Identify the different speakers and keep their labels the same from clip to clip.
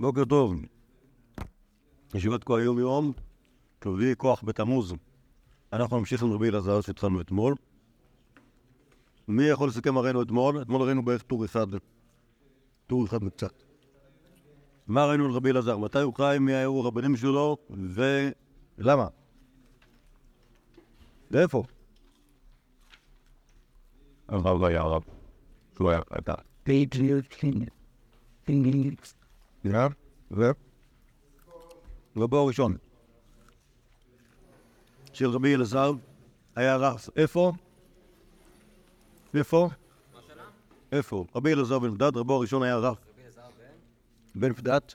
Speaker 1: בוקר טוב. ישיבת כה היום יום, רביעי כוח בתמוז. אנחנו נמשיך עם רבי אלעזר שהתחלנו אתמול. מי יכול לסכם הראינו אתמול? אתמול ראינו בערך טור אחד. טור אחד וקצת. מה ראינו על רבי אלעזר? מתי הוא חי? מי היו הרבנים שלו? ולמה? לאיפה?
Speaker 2: הרב היה הרב. שהוא היה?
Speaker 1: ו? רבו הראשון. של רבי אלעזר היה רב. איפה? איפה? איפה? רבי אלעזר בן פדת, רבו הראשון היה רב. בן פדת?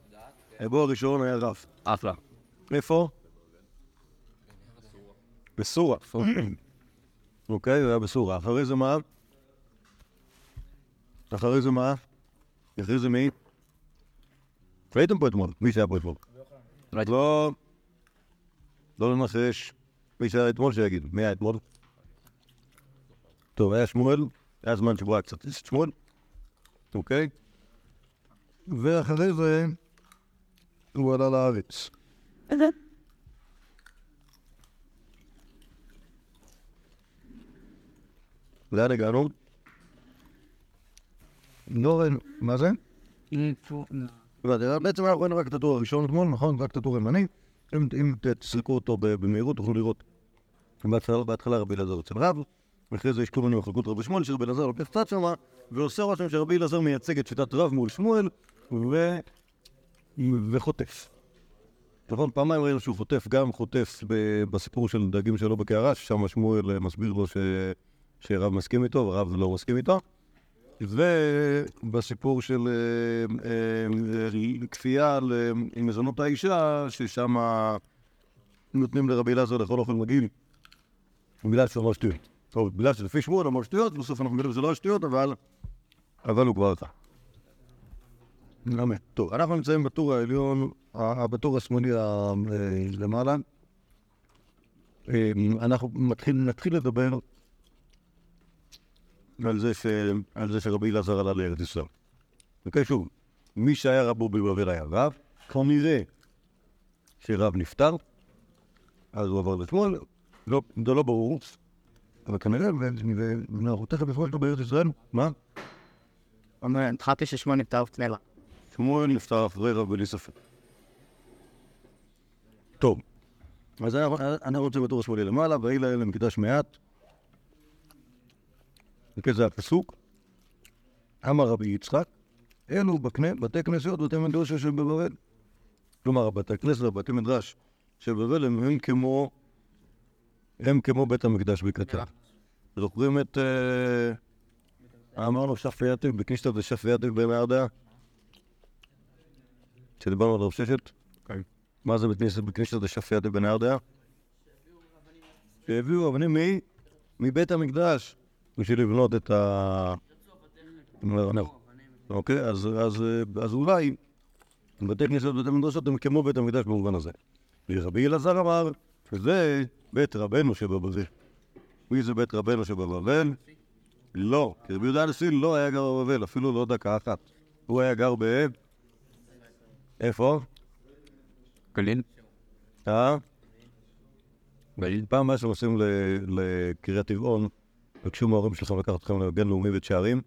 Speaker 1: רבו הראשון היה רב.
Speaker 2: אחלה.
Speaker 1: איפה? בסורה. אוקיי, הוא היה בסורה. אחרי זה מה? אחרי זה מה? אחרי זה מי? הייתם פה אתמול, מי שהיה פה אתמול? לא, לא לנחש. מי שהיה אתמול שיגיד. מי היה אתמול? טוב, היה שמואל, היה זמן שבו היה קצת שמואל, אוקיי? ואחרי זה הוא עלה לארץ. לאן הגענו? לא ראינו, מה זה? בעצם ראינו רק את הטור הראשון אתמול, נכון? רק את הטור הימני. אם, תסלקו אותו במהירות, תוכלו לראות. בהתחלה, רבי אלעזר אצל רב, ואחרי זה יש כל מיני מחלקות רבי שמואל, שרבי אלעזר לוקח צד שמה, ועושה רושם שרבי אלעזר מייצג את שיטת רב מול שמואל, ו... וחוטף. נכון, פעמיים ראינו שהוא חוטף, גם חוטף בסיפור של דגים שלו בקערה, ששם שמואל מסביר לו ש... שרב מסכים איתו, ורב לא מסכים איתו. ובסיפור של אה, אה, כפייה על אה, מזונות האישה, ששם נותנים לרבי אלעזר לאכול אוכל מגעיל, בגלל שהוא אמר שטויות. טוב, בגלל שלפי שמואל אמר שטויות, בסוף אנחנו מגלים שזה לא שטויות, אבל, אבל הוא כבר עשה. אמן. טוב, אנחנו נמצאים בטור העליון, בטור השמאלי אה, למעלה. אה, אנחנו נתחיל לדבר על זה, ש... על זה שרבי אלעזר עלה לארץ ישראל. אוקיי, שוב, מי שהיה רבו בבבל היה רב, כנראה שרב נפטר, אז הוא עבר לשמאל, לא, זה לא ברור, אבל כנראה, ואנחנו תכף נפגוש אותו בארץ ישראל, מה?
Speaker 3: התחלתי ששמואל נפטר לפני לה.
Speaker 1: שמואל נפטר אחרי רב בלי ספק. טוב, אז אנחנו- אנחנו רוצים בטור השמאלי למעלה, ויהי להם למקדש מעט. וכן זה הפסוק. אמר רבי יצחק, אלו בקנה, בתי כנסיות ובתי מדרש של בבבל. כלומר, בתי הכנסת ובתי מדרש של בבל הם, הם כמו הם כמו בית המקדש בקטן. זוכרים את... אה, אמרנו שפי יתיב, בקנישתא דשפי יתיב במערדיה? כשדיברנו על רב ששת?
Speaker 2: כן.
Speaker 1: מה זה בקנישתא בקנישתא דשפי יתיב במערדיה? שהביאו אבנים מי? מבית המקדש בשביל לבנות את ה... אוקיי, אז, אולי בתי כנסיות ובתי מדרשות הם כמו בית המקדש במובן הזה. ורבי אלעזר אמר שזה בית רבנו שבבבל. מי זה בית רבנו שבבבל? לא, כי רבי יהודה הנשיא לא היה גר בבבל, אפילו לא דקה אחת. הוא היה גר ב... איפה?
Speaker 2: גליל?
Speaker 1: אה?
Speaker 2: גליל?
Speaker 1: פעם מה שהם עושים ל- לקריית טבעון, ביקשו מההורים שלכם לקחת אתכם לגן לאומי בית שערים,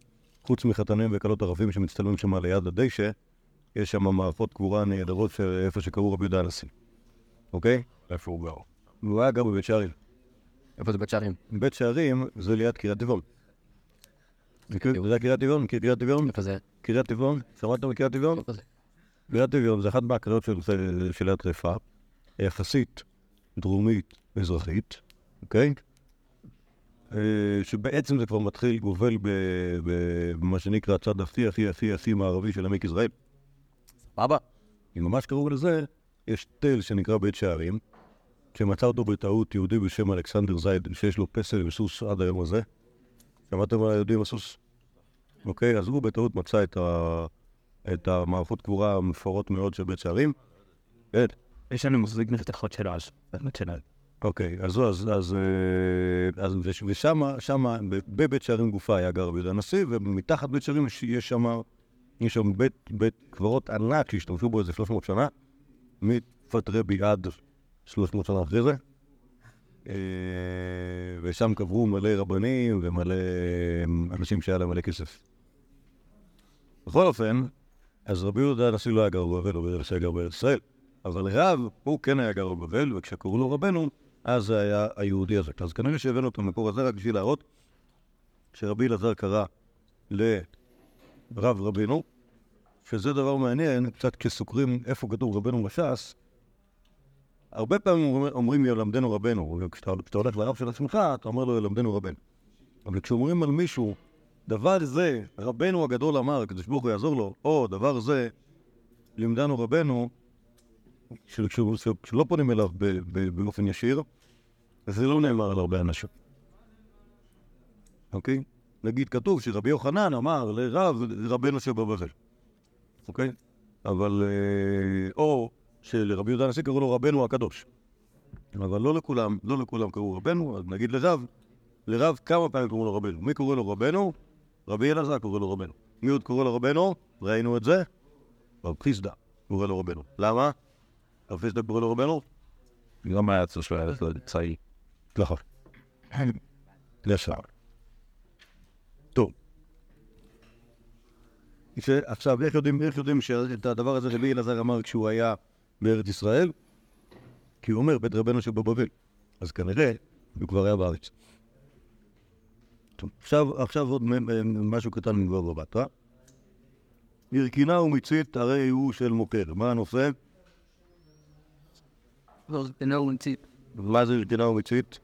Speaker 1: חוץ מחתנים וכלות ערבים שמצטלמים שם ליד הדשא, יש שם מערכות קבורה נהדרות של איפה שקראו רבי יהודה הנשיא. אוקיי?
Speaker 2: איפה הוא גר?
Speaker 1: והוא היה גר בבית שערים.
Speaker 3: איפה זה בית שערים?
Speaker 1: בית שערים זה ליד קריית טבעון. זה קריית טבעון? קריית טבעון?
Speaker 3: איפה זה?
Speaker 1: קריית טבעון? שמעתם בקריית טבעון?
Speaker 3: איפה זה?
Speaker 1: קריית טבעון זה אחת מהקריות של, של יד חיפה, יחסית דרומית מזרחית, אוקיי? אה, שבעצם זה כבר מתחיל, גובל במה שנקרא הצד הכי הכי הכי הכי מערבי של עמק יזרעאל.
Speaker 3: סבבה.
Speaker 1: אם ממש קרוב לזה, יש תל שנקרא בית שערים, שמצא אותו בטעות יהודי בשם אלכסנדר זייד, שיש לו פסל וסוס עד היום הזה. שמעתם על היהודי עם הסוס? אוקיי, אז הוא בטעות מצא את, ה... את המערכות קבורה המפוארות מאוד של בית שערים. כן,
Speaker 3: יש לנו מחזיק מפתחות של אז. באמת של אז.
Speaker 1: אוקיי, אז אז, אז, אה, בבית שערים גופה היה גר יהודה הנשיא, ומתחת בית שערים יש- שם יש שם בית, בית קברות ענק שהשתמשו בו איזה 300 שנה, מתפת רבי עד 300 שנה אחרי זה. אה, ושם קברו מלא רבנים ומלא אנשים שהיה להם מלא כסף. בכל אופן, אז רבי יהודה הנשיא לא היה גר בבבל, הוא גר בארץ ישראל, אבל רב, הוא כן היה גר בבבל, וכשקראו לו רבנו, אז זה היה היהודי הזה. אז כנראה שהבאנו את המקור הזה רק בשביל להראות שרבי אלעזר קרא לרב רבינו, שזה דבר מעניין, קצת כשסוקרים איפה כתוב רבנו בש"ס, הרבה פעמים אומר- אומרים ילמדנו רבנו, וכשאתה כשאתה הולך לרב של עצמך, אתה אומר לו ילמדנו רבנו. אבל כשאומרים על מישהו, דבר זה, רבנו הגדול אמר, הקדוש ברוך הוא יעזור לו, או דבר זה, לימדנו רבנו, של- כשהוא- כשלא פונים אליו ב- ב- באופן ישיר, זה לא נאמר על הרבה אנשים. אוקיי? נגיד כתוב שרבי יוחנן אמר לרב רבנו שבבבל, אוקיי? אבל... אה, או שלרבי יהודה הנשיא קראו לו רבנו הקדוש. אבל לא לכולם, לא לכולם קראו רבנו, אז נגיד לרב, לרב כמה פעמים קראו לו רבנו. מי קורא לו רבנו? רבי אלעזר קורא לו רבנו. מי עוד קורא לו רבנו? ראינו את זה? רב חיסדא קורא לו רבנו. למה? רב חיסדא קורא לו רבנו?
Speaker 2: גם היה צריך היה צעיר.
Speaker 1: נכון. ישר. טוב. עכשיו, איך יודעים, איך יודעים שאת הדבר הזה רבי אלעזר אמר כשהוא היה בארץ ישראל? כי הוא אומר, בית רבנו שבבבל. אז כנראה, הוא כבר היה בארץ. טוב, עכשיו, עכשיו עוד משהו קטן מגבור בבטרה. ירקינה ומצית הרי הוא של מוכר. מה הנושא? מה זה ירקינה ומצית?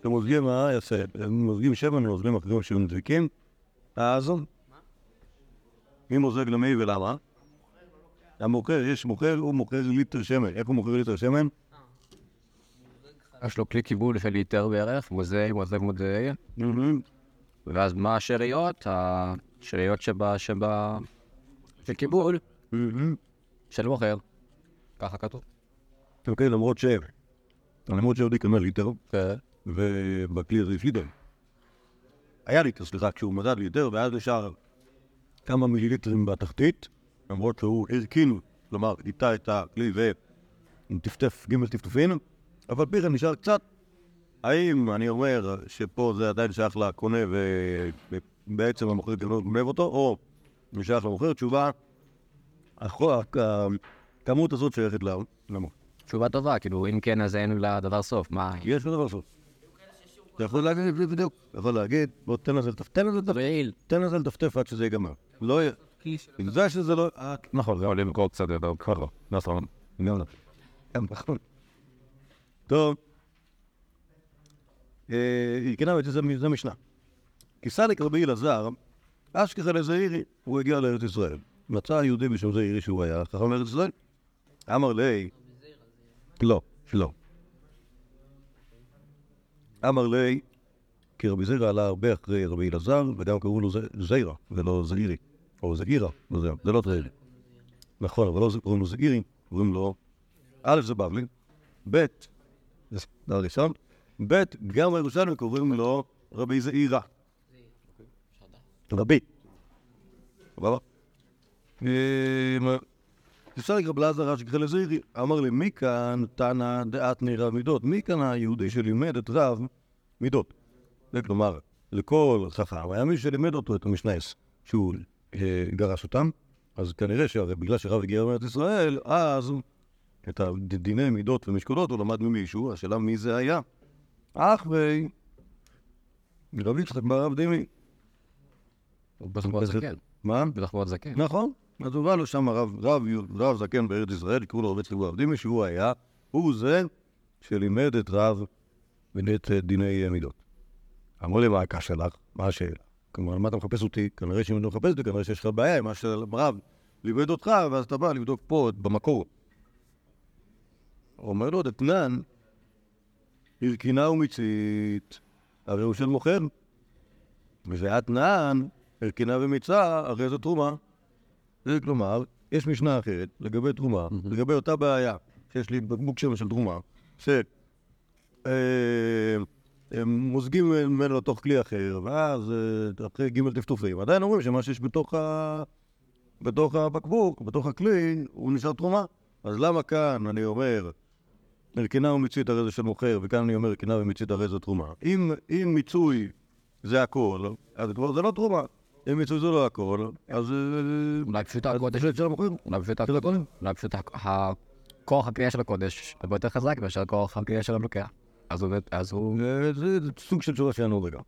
Speaker 1: אתם מוזגים, מה? יפה. הם מוזגים שמן, הם מוזגים אחרים שהם דביקים. אז מי מוזג למי ולמה? המוכר, יש מוכר, הוא מוכר ליטר שמן. איך הוא מוכר ליטר שמן?
Speaker 2: יש לו כלי קיבול של ליטר בערך, מוזג, מוזג, מוזג. ואז מה השאריות? השאריות שבה, שבה... של קיבול, של מוכר. ככה כתוב.
Speaker 1: אוקיי, למרות ש... למרות שעוד יקנה ליטר,
Speaker 2: כן.
Speaker 1: ובכלי הזה יש ליטר. היה ליטר, סליחה, כשהוא מדד ליטר, ואז נשאר כמה מיליליטרים בתחתית, למרות שהוא הרכין, כלומר, גיטה את הכלי וטפטף ג' טפטופים, אבל פי כן נשאר קצת. האם אני אומר שפה זה עדיין שייך לקונה ובעצם המוכר גם לא גונב אותו, או שייך למוכר? תשובה, החו- הכמות הזאת שייכת למוכר.
Speaker 2: תשובה טובה, כאילו, אם כן, אז אין לדבר סוף. מה?
Speaker 1: יש לו דבר לעשות. אתה יכול להגיד בדיוק, אתה יכול להגיד, בוא תן לזה לטפטף, תן לזה לטפטף. תן לזה לטפטף עד שזה ייגמר. לא יהיה, זה שזה לא... נכון, זה
Speaker 2: יכול למכור קצת יותר.
Speaker 1: נכון, גם נכון. גם נכון. טוב. אה, כן, זה זה משנה. כיסליק רבי אלעזר, אשכחה לזעירי, הוא הגיע לארץ ישראל. מצא יהודי בשם זעירי שהוא היה, חכם ארץ ישראל. אמר לי, לא, לא. אמר לי, כי רבי זירא עלה הרבה אחרי רבי אלעזר, וגם קראו לו זירא, ולא זעירי, או זעירא, לא זה, לא זעירי. נכון, אבל לא קוראים לו זעירי, קוראים לו, א' זה בבלי, ב', זה דבר ראשון, ב', גם הירושלמי קוראים לו רבי זעירא. רבי. סבבה? אפשר לקרוא בלעזר רש"י כחלק זעירי, אמר לי, מי כאן תנא דעת רב מידות? מי כאן היהודי שלימד את רב מידות? זה כלומר, לכל חכם היה מי שלימד אותו את המשנייס, שהוא אה, גרש אותם, אז כנראה שבגלל שרב הגיע מארץ ישראל, אז את דיני מידות ומשקולות הוא למד ממישהו, השאלה מי זה היה? אחרי רבי יצחק ברב דימי.
Speaker 2: בטח מאוד זקן.
Speaker 1: מה?
Speaker 2: בטח מאוד זקן.
Speaker 1: נכון. אז הוא בא לו שם רב, רב, רב זקן בארץ ישראל, קראו לו רבי יצחק ברב דימי, שהוא היה, הוא זה שלימד את רב ואת דיני מידות. אמרו לי, מה הקש שלך? מה השאלה? כלומר, מה אתה מחפש אותי? כנראה שאם אתה מחפש אותי, כנראה שיש לך בעיה עם מה שרב לימד אותך, ואז אתה בא לבדוק פה, במקור. אומר לו, דתנן, הרכינה ומצית, הרי הוא של מוכר. ואתנן, הרכינה ומיצה, הרי זו תרומה. זה כלומר, יש משנה אחרת לגבי תרומה, לגבי אותה בעיה שיש לי בקבוק שמן של תרומה, ש... אה, ממנו לתוך כלי אחר, ואז אה, אחרי ג' טפטופים, עדיין אומרים שמה שיש בתוך, ה... בתוך הבקבוק, בתוך הכלי, הוא נשאר תרומה. אז למה כאן אני אומר, נרקנה ומיצית הרי זה של מוכר, וכאן אני אומר נרקנה ומיצית הרי זה תרומה. אם, אם מיצוי זה הכל, אז כבר זה לא תרומה. מיצוי זה לא הכל, אז... אה,
Speaker 2: אולי פשוט
Speaker 1: אז
Speaker 2: הקודש. אולי פשוט הקודש. אולי פשוט ה- ה- כוח הקריאה של הקודש הרבה יותר חזק מאשר כוח הקריאה של המלוקח. אז הוא, אז
Speaker 1: זה, סוג של תשובה שלנו רגע.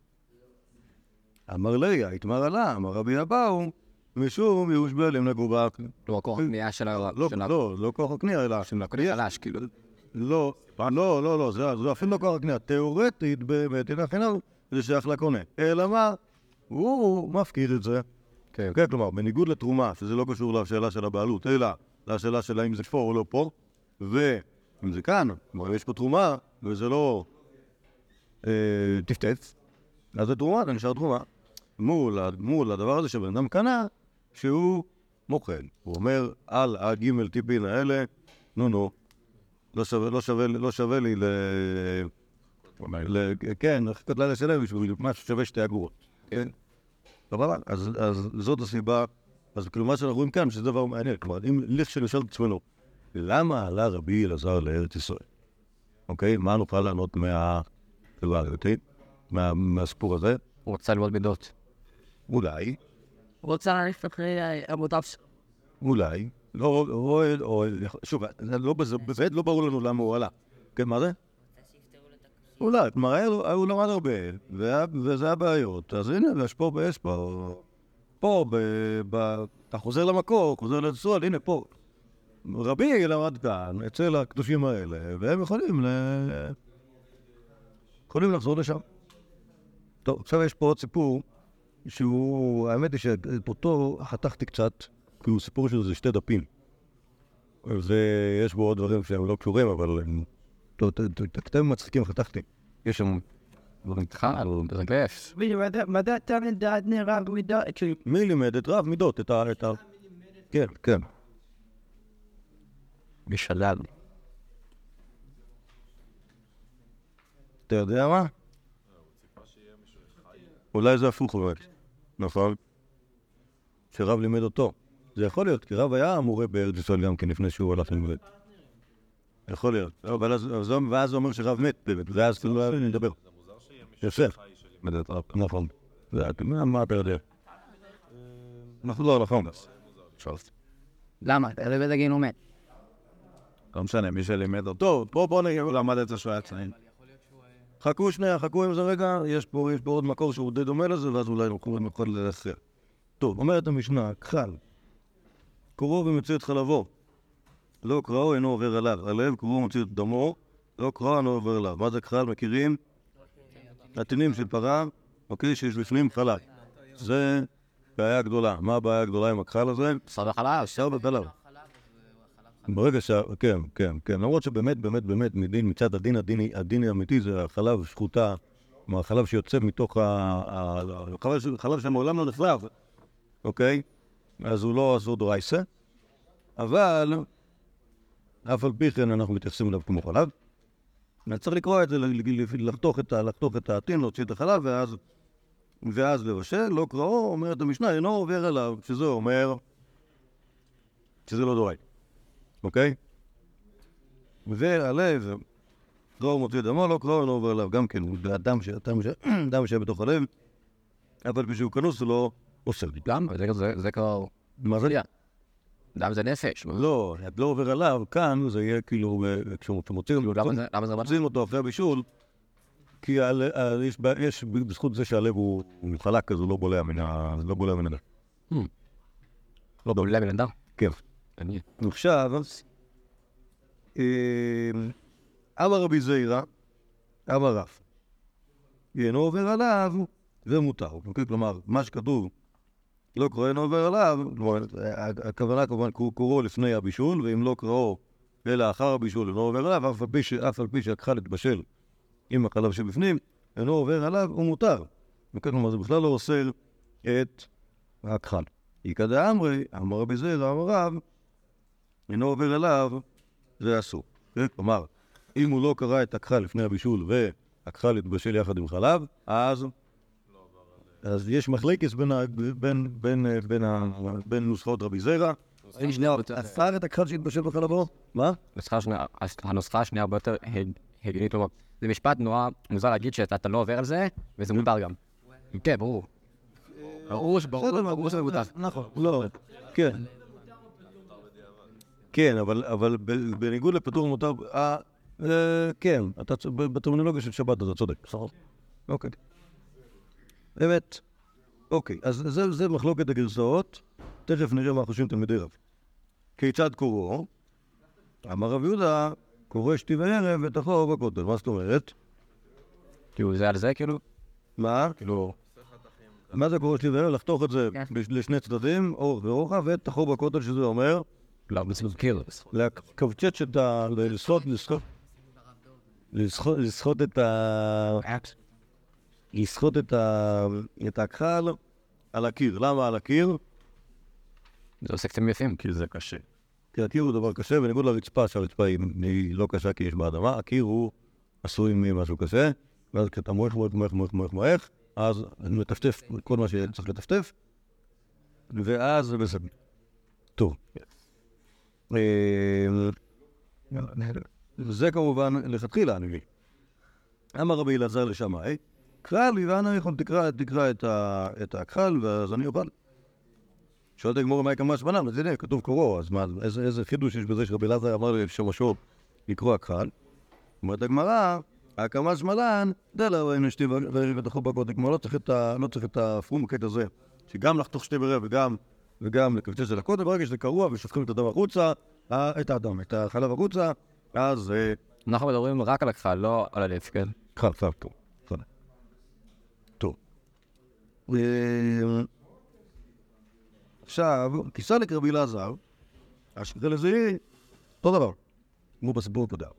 Speaker 1: אמר ליה, התמר עלה, אמר רבי אבאו, משום ייאוש בעלים לגובה.
Speaker 2: לא כוח הקנייה של ה...
Speaker 1: לא, לא, לא כוח הקנייה, אלא...
Speaker 2: של הקודש חלש, כאילו.
Speaker 1: לא, לא, לא, לא, זה, אפילו לא כוח הקנייה. תיאורטית, באמת, הנה החינם, זה שייך לקונה. אלא מה? הוא מפקיד את זה.
Speaker 2: כן.
Speaker 1: כן, כלומר, בניגוד לתרומה, שזה לא קשור לשאלה של הבעלות, אלא לשאלה של האם זה פה או לא פה, ואם זה כאן, כלומר, יש פה תרומה, וזה לא אה, טפטף, אז זה תרומה, זה נשאר תרומה. מול, מול הדבר הזה שבן אדם קנה, שהוא מוכן. הוא אומר, על הגימל טיפין האלה, נו נו, לא שווה, לא שווה, לא שווה לי ל... ל... כן, לחכות לילה שלם בשביל משהו שווה שתי אגורות. כן? סבבה? אז, אז זאת הסיבה, אז כאילו מה שאנחנו רואים כאן, שזה דבר מעניין, כלומר, אם לכשנשאל את עצמנו, למה עלה רבי אלעזר לארץ ישראל? אוקיי? מה נוכל לענות מה... כאילו? מה, מהסיפור הזה?
Speaker 2: הוא רצה ללמוד מידות.
Speaker 1: אולי,
Speaker 3: רוצה ללכת אחרי המוטף שלו.
Speaker 1: אולי, לא, או, או, שוב, זה לא, בזה- באמת לא ברור לנו למה הוא עלה. כן, מה זה? אולי, כלומר, היה לו- הוא למד הרבה, וזה הבעיות, אז הנה, יש פה, יש פה, ב, ב, אתה חוזר למקור, חוזר לצועד, הנה פה. רבי למד כאן, אצל הקדושים האלה, והם יכולים ל... יכולים לחזור לשם. טוב, עכשיו יש פה עוד סיפור, שהוא, האמת היא שאותו חתכתי קצת, כי הוא סיפור של איזה שתי דפים. ויש בו עוד דברים שהם לא קשורים, אבל הם... ת- אתם מצחיקים, חתכתי.
Speaker 2: יש שם
Speaker 3: נראה במידה, כאילו,
Speaker 1: מי לימד את רב מידות? את ה... את ה... כן, כן.
Speaker 2: בשלל.
Speaker 1: אתה יודע מה? אולי זה הפוך באמת, נכון? שרב לימד אותו. זה יכול להיות, כי רב היה מורה בארץ ישראל גם כן לפני שהוא הלך ללמוד. יכול להיות. לא, אבל אז, ואז זה אומר שרב מת באמת, ואז כאילו היה לדבר. יפה. נכון. זה- מה מה אתה יודע? אנחנו לא, נכון.
Speaker 3: למה? תראה גיל הוא מת.
Speaker 4: לא משנה, מי שלימד אותו,
Speaker 1: טוב, בוא בוא נגיד,
Speaker 4: הוא למד את זה שהוא היה צעיר.
Speaker 1: חכו שנייה, חכו עם זה רגע, יש פה, עוד מקור שהוא די דומה לזה, ואז אולי אנחנו נוכל ללכת. טוב, אומרת המשנה, כחל, קורו ומציא את חלבו, לא קראו אינו עובר עליו, הלב קורו ומציא את דמו, לא קראו אינו עובר עליו. מה זה כחל? מכירים? הטינים של פרה, אוקיי, שיש בפנים חלב. זה בעיה גדולה. מה הבעיה הגדולה עם הכחל הזה?
Speaker 2: בשר וחלב.
Speaker 1: בשר וחלב. ברגע ש... כן, כן, כן. למרות שבאמת, באמת, באמת, מדין, מצד הדין, הדין, הדין האמיתי זה החלב שחוטה, כלומר, החלב שיוצא מתוך ה... חלב שמעולם לא נחלב, אוקיי? אז הוא לא אסור דרייסה, אבל אף על פי כן אנחנו מתייחסים אליו כמו חלב. צריך לקרוא את זה, לחתוך את, לחתוך את העטין, להוציא את החלב, ואז, ואז לבשל. לא קראו, אומרת המשנה, אינו עובר עליו, שזה אומר שזה לא דורייתא. אוקיי? והלב, קראו מוציא דמו, לא קראו אינו עובר עליו, גם כן, הוא אדם שהיה בתוך הלב, אבל כשהוא כנוס הוא לא אוסר.
Speaker 2: גם, זה- זה- זה כבר...
Speaker 1: מה זה?
Speaker 2: דם זה נפש.
Speaker 1: לא, לא עובר עליו, כאן זה יהיה כאילו, אה, כשהוא מוציא
Speaker 2: כאילו, למה זה-?
Speaker 1: מוציאים אותו אחרי הבישול, כי יש בזכות זה שהלב הוא חלק, אז הוא לא בולע מן ה... לא בולע מן הדם.
Speaker 2: לא, בעולה בן אדם.
Speaker 1: כן. עכשיו, אה, אמר רבי זעירא, אמר רב, אינו עובר עליו, זה מותר. כלומר, מה שכתוב, לא אינו עובר עליו, הכוונה כמובן קור- קוראו לפני הבישול, ואם לא קראו אלא אחר הבישול אינו עובר עליו, אף על פי שהכחל התבשל עם החלב שבפנים, אינו עובר עליו, הוא מותר. כלומר, זה בכלל לא אוסר את הכחל. איכא דאמרי, אמר רבי זעירא, אמר רב, אינו עובר אליו, זה אסור. כן? כלומר, אם הוא לא קרא את הכחל לפני הבישול הכחל יתבשל יחד עם חלב, אז... אז יש מחלקת בין, נוסחאות רבי זרע. אסר את הכחל שהתבשל בחלבו? מה?
Speaker 2: הנוסחה השנייה- הרבה יותר הג- הגיונית, כלומר, זה משפט נורא מוזר להגיד שאתה אתה לא עובר על זה, וזה מותר גם. כן, ברור. ברור שברור שזה מותר.
Speaker 1: נכון, לא, כן. כן, אבל, בניגוד לפטור מותר, אה, אה, כן, בטרמינולוגיה של שבת אתה צודק, בסדר? אוקיי. באמת. אוקיי, אז זה, זה מחלוקת הגרסאות, תכף נראה מה חושבים תלמידי רב. כיצד קוראו? אמר רב יהודה, קורא שתי וערב ותחור בכותל, מה זאת אומרת?
Speaker 2: כאילו, זה על זה, כאילו?
Speaker 1: מה?
Speaker 2: כאילו...
Speaker 1: מה זה קורא שתי וערב? לחתוך את זה
Speaker 3: כן.
Speaker 1: לשני צדדים, אורך ורוחב, ותחור בכותל, שזה אומר
Speaker 2: לא, כאילו.
Speaker 1: לקבצ'ץ' את ה... לסחוט, לסחוט את ה... לסחוט את ה... את הכחל על הקיר. למה על הקיר?
Speaker 2: זה עושה קצת יפים.
Speaker 4: כי זה קשה.
Speaker 1: כי הקיר הוא דבר קשה, בניגוד לרצפה, שהרצפה היא, היא לא קשה כי יש בה אדמה, הקיר הוא עשוי ממשהו קשה, ואז כשאתה מועך, מועך, מועך, מועך, מועך, מועך, אז מטפטף כל מה שצריך לטפטף, ואז זה בסדר. טוב. אה, זה כמובן לכתחילה אני מבין. אמר רבי אלעזר לשמאי, קרא לי ואנא יכול תקרא, תקרא את, ה, את הכחל ואז אני אוכל. שואלת הגמור מה יקמא שמנן, אז הנה, כתוב קוראו, אז מה, איזה, איזה חידוש יש בזה שרבי אלעזר אמר לי שמשו לקרוא הכחל? אומרת הגמרא, הקמא שמלן, דלה ראינו שתי וערב ותחו בקודק, כלומר לא צריך את ה- לא הפרומקט הזה, שגם לחתוך שתי וערב וגם, וגם לקבצץ של הקודם, ברגע שזה קרוע ושופכים את הדם החוצה, ה- את האדם, את החלב החוצה, אז אה,
Speaker 2: אנחנו מדברים רק על הכחל, לא על הלב, כן?
Speaker 1: חל, חל, טוב. בסדר. טוב. אה, עכשיו, כיסה לקרבי אלעזר, אשכרה לזה, אותו דבר, כמו בסיפור הקודם.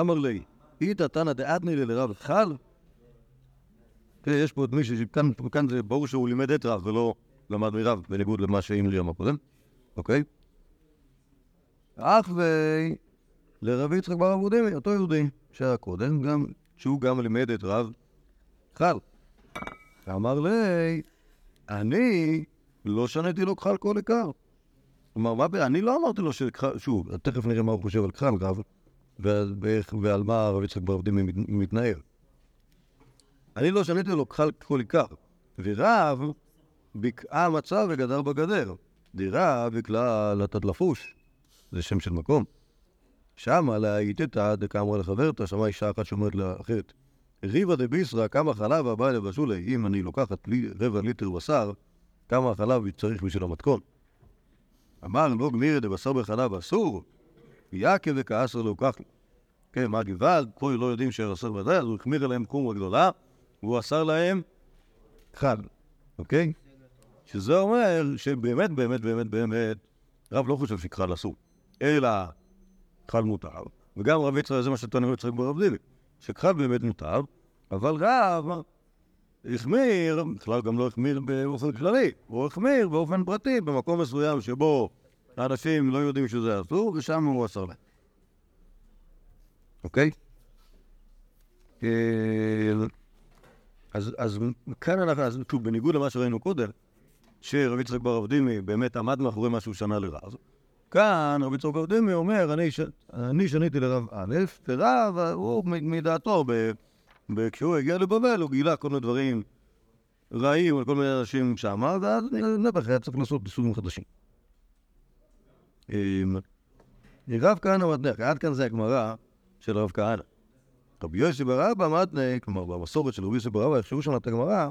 Speaker 1: אמר לי, איתא תנא דאדני לרב חל? יש פה עוד מישהו שכאן כאן זה ברור שהוא לימד את רב ולא למד מרב, בניגוד למה שאימרי אמר קודם, אוקיי? אח ו... לרבי יצחק בר אבודימי, אותו יהודי שהיה קודם, שהוא גם לימד את רב חל. ואמר לי, אני לא שניתי לו כחל כל עיקר. כלומר, מה, אני לא אמרתי לו שכחל, שוב, תכף נראה מה הוא חושב על כחל רב, ועל, מה רבי יצחק בר אבודימי מת- מתנער. אני לא שניתי לו כחל כל עיקר. ורב בקעה מצא וגדר בגדר. דירה בכלל התדלפוש, זה שם של מקום. שמה להיטתא דקאמר לחברתא, שמה אישה אחת שאומרת לאחרת. ריבא דביסרא, כמה חלב הבא לבשולי, אם אני לוקחת לי רבע ליטר בשר, כמה חלב צריך בשביל המתכון. אמר לא גמירא דבשר בחלב אסור, יעקב וכעשר לא לי. כן, מה גוואלד, פה לא יודעים שאסר בזה, אז הוא החמיר עליהם קומה גדולה, והוא אסר להם חל, אוקיי? שזה אומר שבאמת, באמת, באמת, באמת, רב לא חושב שכחל אסור, אלא כחל מותר, וגם רב יצחק, זה מה שטוען רב יצחק ברב דיבי, שכחל באמת מותר, אבל רב החמיר, בכלל גם לא החמיר באופן כללי, הוא החמיר באופן פרטי במקום מסוים שבו האנשים לא יודעים שזה אסור, ושם הוא אסר להם. אוקיי? אה, אז, אז כאן אנחנו, אז שוב, בניגוד למה שראינו קודם, שרבי יצחק בר אבדימי באמת עמד מאחורי מה שהוא שנה לרב, כאן רבי בר אבדימי אומר, אני, ש... אני שניתי לרב א', ורב, הוא מדעתו, ב... ב... כשהוא הגיע לבבל, הוא גילה כל מיני דברים רעים על כל מיני אנשים שם, ואז נפח היה צריך לעשות ניסויים חדשים. אמ, רב כהנא מתנך, עד כאן זה הגמרא של רב כהנא. רבי יוסי בר אבא מתנא, כלומר במסורת של רבי יוסי בר אבא, איך שהוא שם את הגמרא,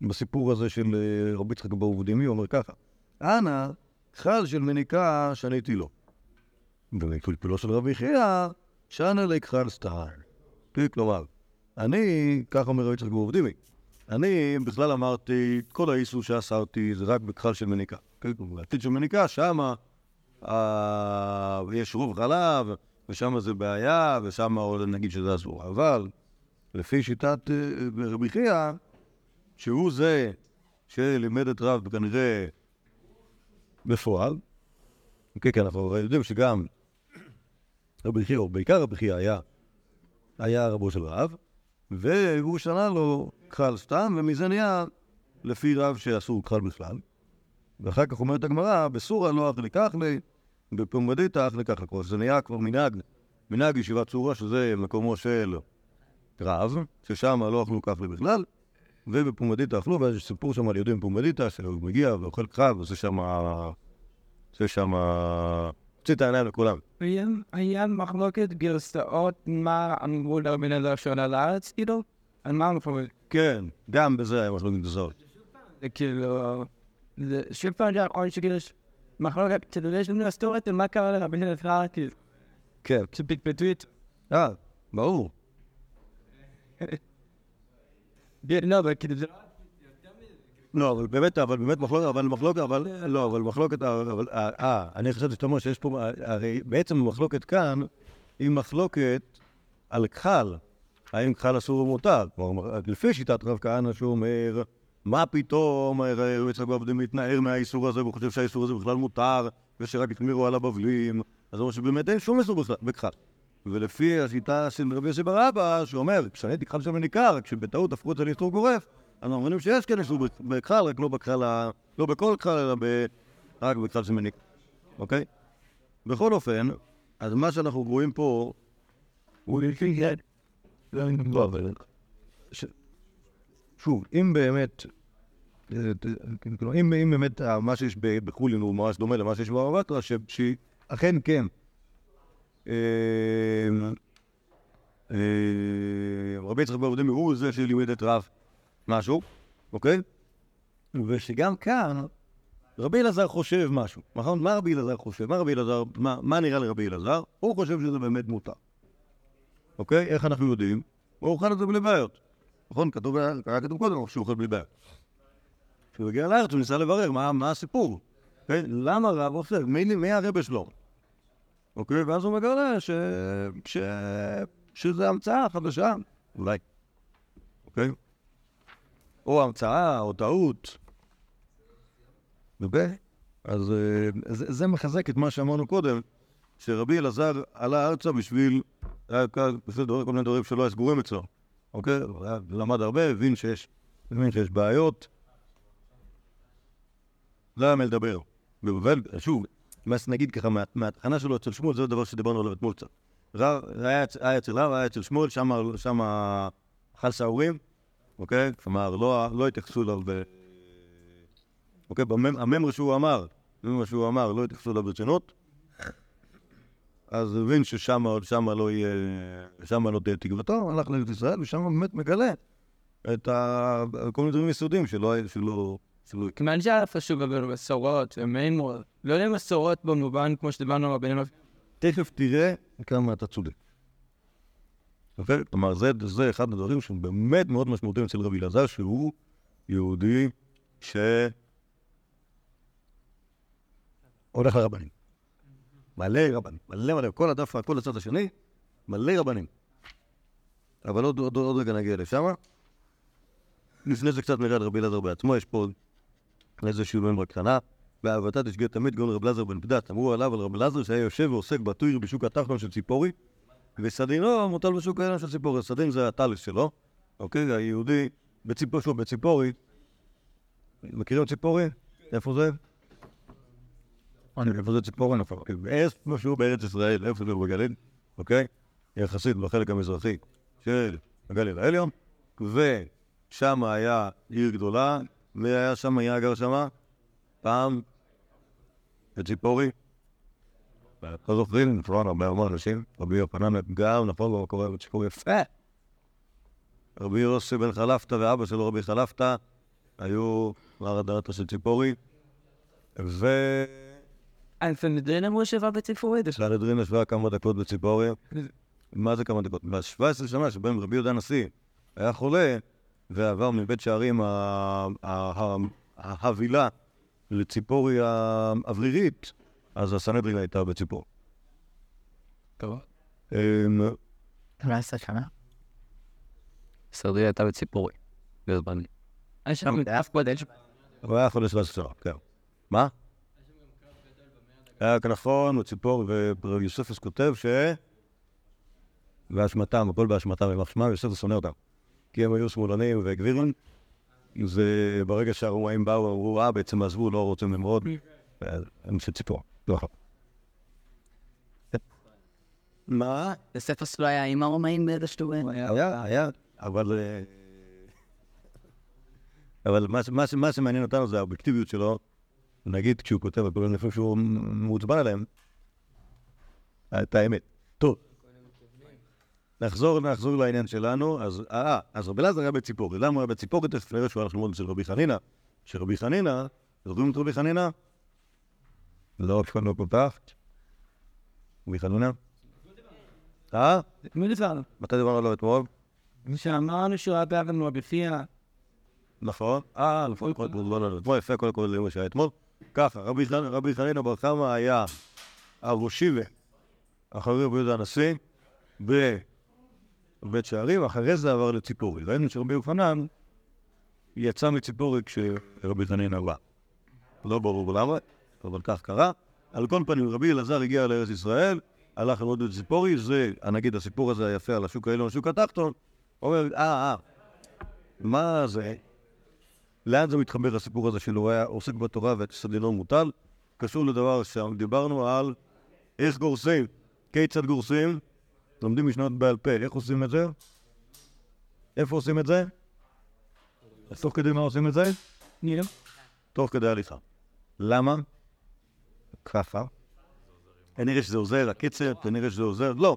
Speaker 1: בסיפור הזה של אה, רבי יצחק בר אבודימי, הוא אומר ככה, אנא, חל של מניקה שניתי לו. ומפלפלו של רבי חייא, שנה לי כחל סטהר. כלומר, אני, כך אומר רבי יצחק בר אבודימי, אני בכלל אמרתי, כל האיסור שאסרתי זה רק בכחל של מניקה. בעתיד של מניקה, שמה אה, יש רוב חלב, ושם זה בעיה, ושם עוד נגיד שזה אסור. אבל לפי שיטת אה, רבי חייא, שהוא זה שלימד את רב כנראה בפועל, כן, כן, אנחנו יודעים שגם רבי חייא, או בעיקר רבי חייא היה, היה רבו של רב, והוא שנה לו כחל סתם, ומזה נהיה לפי רב שאסור כחל בכלל. ואחר כך אומרת הגמרא, בסורה לא אכלי כחלי, בפומבדיתא אכלי כחלי. כלומר, זה נהיה כבר מנהג, מנהג ישיבת צורה, שזה מקומו של רב, ששם לא אכלו כחלי בכלל, ובפומבדיתא אכלו, ואז יש סיפור שם על יהודים בפומבדיתא, שהוא מגיע ואוכל כחל, ועושה שם... עושה שם... הוציא את העיניים לכולם.
Speaker 5: היה- מחלוקת גרסאות מה אמרו לרבי אלעזר שעולה לארץ, כאילו? על מה המחלוקת?
Speaker 1: כן, גם בזה היה מחלוקת גזרות.
Speaker 5: זה כאילו... זה שוב פעם זה יכול שכאילו יש מחלוקת, כאילו יש לנו היסטורית על מה קרה לרבי אלעזר, כאילו,
Speaker 1: כן.
Speaker 5: שפטפטו את...
Speaker 1: אה, ברור.
Speaker 5: לא, אבל כאילו זה...
Speaker 1: לא, אבל באמת, אבל באמת מחלוקת, אבל מחלוקת, אבל לא, אבל מחלוקת, אבל, אה, אה, אני חשבתי שאתה אומר שיש פה, הרי בעצם המחלוקת כאן היא מחלוקת על כחל, האם כחל אסור או מותר. כלומר, לפי שיטת רב כהנא שאומר, מה פתאום יצחק עבדי מתנער מהאיסור הזה, והוא חושב שהאיסור הזה בכלל מותר, ושרק החמירו על הבבלים, אז הוא אומר שבאמת אין שום איסור בכחל. ולפי השיטה של רבי יוסי בר אבא, שאומר, כשאני כחל שם ניכר, כשבטעות הפכו את זה לאיסור גורף, אנחנו מבינים שיש כן איסור בכחל, רק לא בכחל, ה- לא בכל כחל, אלא רק בכחל שמניק, אוקיי? בכל אופן, אז מה שאנחנו רואים פה, הוא לפי. לא. ש- שוב, אם באמת, אה, כאילו, אם באמת אה, מה שיש בחולין הוא ממש דומה למה שיש בבבא בתרא, שאכן כן. אה, אה, רבי יצחק בר אבודים הוא זה שלימד את רב משהו, אוקיי? ושגם כאן רבי אלעזר חושב משהו, נכון? מה רבי אלעזר חושב? מה רבי אלעזר, מה, מה נראה לרבי אלעזר? הוא חושב שזה באמת מותר. אוקיי? איך אנחנו יודעים? הוא אוכל את זה בלי בעיות. נכון? כתוב, היה כתוב קודם שהוא אוכל בלי בעיות. כשהוא הגיע לארץ הוא ניסה לברר מה, מה הסיפור. אוקיי? למה רב עושה? מי, מי הרבה שלו? אוקיי? ואז הוא מגלה ש... ש... שזה המצאה חדשה, אולי. אוקיי? או המצאה, או טעות. אוקיי? אז אה, זה, זה מחזק את מה שאמרנו קודם, שרבי אלעזר עלה ארצה בשביל, היה בשביל כל מיני דברים שלא היו סגורים אצלו. אוקיי? הוא היה- למד הרבה, הבין שיש, הבין שיש בעיות. לא היה מה לדבר. ובבל, שוב, מה שנגיד ככה, מה- מהתחנה שלו אצל שמואל, זה דבר שדיברנו עליו אתמול קצת. היה, אצ- היה אצל רב, היה אצל שמואל, שם, אכל שעורים, אוקיי? כלומר, לא, לא התייחסו אליו ב... אוקיי, הממרה שהוא אמר, הממרה שהוא אמר, לא התייחסו אליו ברצינות, אז הבין ששם לא יהיה, שם לא תהיה תקוותו, הלך לארץ ישראל, ושם באמת מגלה את. כל מיני דברים יסודיים שלא...
Speaker 5: כיוון שהיה חשוב אבל מסורות ומימור, לא יודע מסורות במובן כמו שדיברנו על רבנים
Speaker 1: תכף תראה כמה אתה צודק. אוקיי? כלומר, זה, אחד הדברים שהם באמת מאוד משמעותיים אצל רבי אלעזר, שהוא יהודי ש... הולך לרבנים. מלא רבנים, מלא מלא, כל הדף, כל הצד השני, מלא רבנים. אבל עוד, רגע נגיע לשם. לפני זה קצת נראה לרבי אלעזר בעצמו, יש פה איזשהו ממרה קטנה. באהבתה תשגה תמיד גאון רב אלעזר בן פדת. אמרו עליו על רב אלעזר שהיה יושב ועוסק בטויר בשוק התחתון של ציפורי, וסדינו מוטל בשוק העליון של ציפורי. סדין זה הטליס שלו, אוקיי? היהודי בציפורי, שוב, בציפורי. מכירים את ציפורי? איפה זה? איפה זה ציפורי נפל? איפשהו בארץ ישראל, איפה זה בגליל, אוקיי? יחסית בחלק המזרחי של הגליל העליון, ושם היה עיר גדולה, והיה שם, היה גר שמה פעם בציפורי. לא זוכרים, נכון, הרבה הרבה אנשים, רבי יוחנן גם, נכון, הוא קורא בציפורי יפה. רבי יוסי בן חלפתא ואבא שלו רבי חלפתא היו מהרדרתא של ציפורי, ו...
Speaker 5: אלפנדרין אמרו שבע בציפורית.
Speaker 1: סנהדרין ישבה כמה דקות בציפורי. מה זה כמה דקות? ב-17 שנה שבהם רבי יהודה הנשיא היה חולה ועבר מבית שערים ה- ה- ה- החבילה לציפורי האוורירית, אז הסנהדרין הייתה בציפור.
Speaker 5: טוב.
Speaker 1: אמ,
Speaker 3: 18 שנה.
Speaker 2: סרדרי הייתה בציפורי. בזמן.
Speaker 5: יש שם אף קודש.
Speaker 1: הוא היה 17 שנה, כן. מה? היה נכון, בציפור, ורב יוספוס כותב ש... באשמתם, הכל באשמתם, יימח שמם, יוספוס שונא אותם. כי הם היו שמאלנים וגבירים, וברגע שהרומאים באו, אמרו, אה, בעצם עזבו, לא רוצים למרוד, הם של ציפור. לא. מה?
Speaker 3: בספר שלו היה עם הרומאים באיזשהו...
Speaker 1: היה, היה, אבל... אה, אבל מה שמעניין אותנו זה האובייקטיביות שלו. נגיד כשהוא כותב על כל מיני שהוא מעוצבן עליהם, את האמת. טוב. נחזור, נחזור לעניין שלנו. אז, אה, אז רבי אלעזר היה בציפורי. למה הוא היה בציפורי? תכף נראה שהוא הלך ללמוד אצל רבי חנינא. שרבי חנינא, זוכרים את רבי חנינא? לא, אף אחד לא כל כך. רבי חנינא? אה?
Speaker 5: מי דיברנו?
Speaker 1: מתי דיברנו עליו אתמול?
Speaker 5: שאמרנו שהוא היה בעבנו בפיה.
Speaker 1: נכון. אה, לפחות כל כל לא, לא, אתמול יפה, כל כל זה מה שהיה אתמול. ככה, רבי חנינא בר חמא היה הראשיבה אחרי רבי יהודה הנשיא בבית שערים, אחרי זה עבר לציפורי. ראינו שרבי יוחנן יצא מציפורי כשרבי חנינא בא. לא ברור למה, אבל כך קרה. על כל פנים, רבי אלעזר הגיע לארץ ישראל, הלך ללמוד בציפורי, זה, נגיד, הסיפור הזה היפה על השוק העליון, השוק התחתון, אומר, אה, אה, מה זה? לאן זה מתחבר הסיפור הזה שלו? היה עוסק בתורה והסדינו מוטל? קשור לדבר שדיברנו על איך גורסים, כיצד גורסים, לומדים משנות בעל פה, איך עושים את זה? איפה עושים את זה? אז תוך כדי מה עושים את זה?
Speaker 5: נראה.
Speaker 1: תוך כדי הליכה. למה? ככה. כנראה שזה עוזר, הקצר, כנראה שזה עוזר. לא,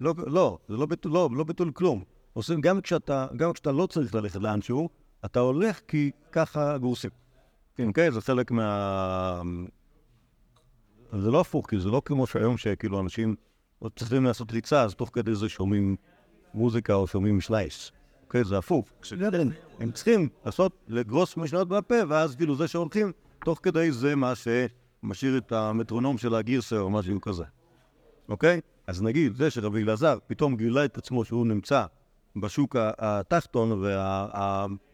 Speaker 1: לא, לא, זה לא ביטול, לא, לא ביטול כלום. עושים גם כשאתה, גם כשאתה לא צריך ללכת לאנשהו, אתה הולך כי ככה גורסים. כן, כן, זה חלק מה... זה לא הפוך, כי זה לא כמו שהיום שכאילו אנשים עוד צריכים לעשות ריצה, אז תוך כדי זה שומעים מוזיקה או שומעים שלייס. אוקיי, זה הפוך. הם צריכים לעשות, לגרוס משנות בפה, ואז כאילו זה שהולכים, תוך כדי זה מה שמשאיר את המטרונום של הגירסה או משהו כזה. אוקיי? אז נגיד, זה שרבי אלעזר פתאום גילה את עצמו שהוא נמצא בשוק התחתון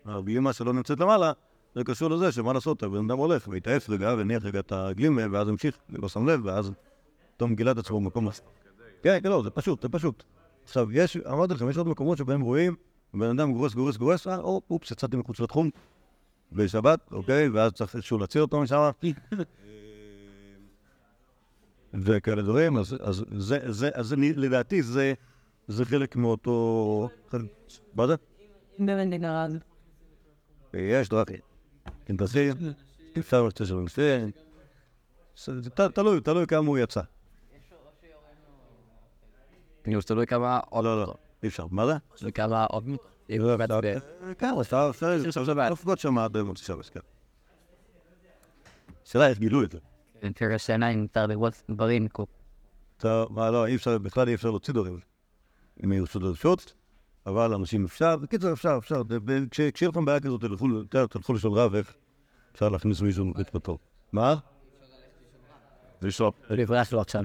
Speaker 1: והבימה שלו נמצאת למעלה, זה קשור לזה שמה לעשות, הבן אדם הולך והתעף רגע והניח רגע את הגלימה ואז המשיך, לא שם לב, ואז פתאום גילה את עצמו במקום אחר. כן, כן, לא, זה פשוט, זה פשוט. עכשיו, יש, אמרתי לכם, יש עוד מקומות שבהם רואים, בן אדם גורס, גורס, גורס, אה, או, אופס, יצאתי מחוץ לתחום, בשבת, אוקיי, ואז צריך איכשהו להציל אותו משם. וכאלה דברים, אז, אז, זה, זה, אז לדעתי זה, זה חלק מאותו... מה זה?
Speaker 5: נגרז.
Speaker 1: יש דרכים. כן, תעשי, אפשר לצאת של תלוי, תלוי כמה הוא יצא.
Speaker 2: כאילו, זה תלוי כמה עוד...
Speaker 1: לא, לא, אי אפשר. מה זה?
Speaker 2: זה כמה עוד...
Speaker 1: כן, אפשר, אפשר,
Speaker 2: אפשר שבת.
Speaker 1: לפגוש שם עד מוצאי שבת, כן. השאלה איך גילו את זה.
Speaker 3: תראה שעיניים מותר לראות דברים.
Speaker 1: אתה, מה, לא, אי אפשר, בכלל אי אפשר להוציא דברים. אם יהיו חדשות, אבל אנשים אפשר, בקיצור אפשר, אפשר. כשיהיה לכם בעיה כזאת, תלכו לשאול רב איך אפשר להכניס מישהו לתפתור. מה? לשאול.
Speaker 3: לברח לו עכשיו.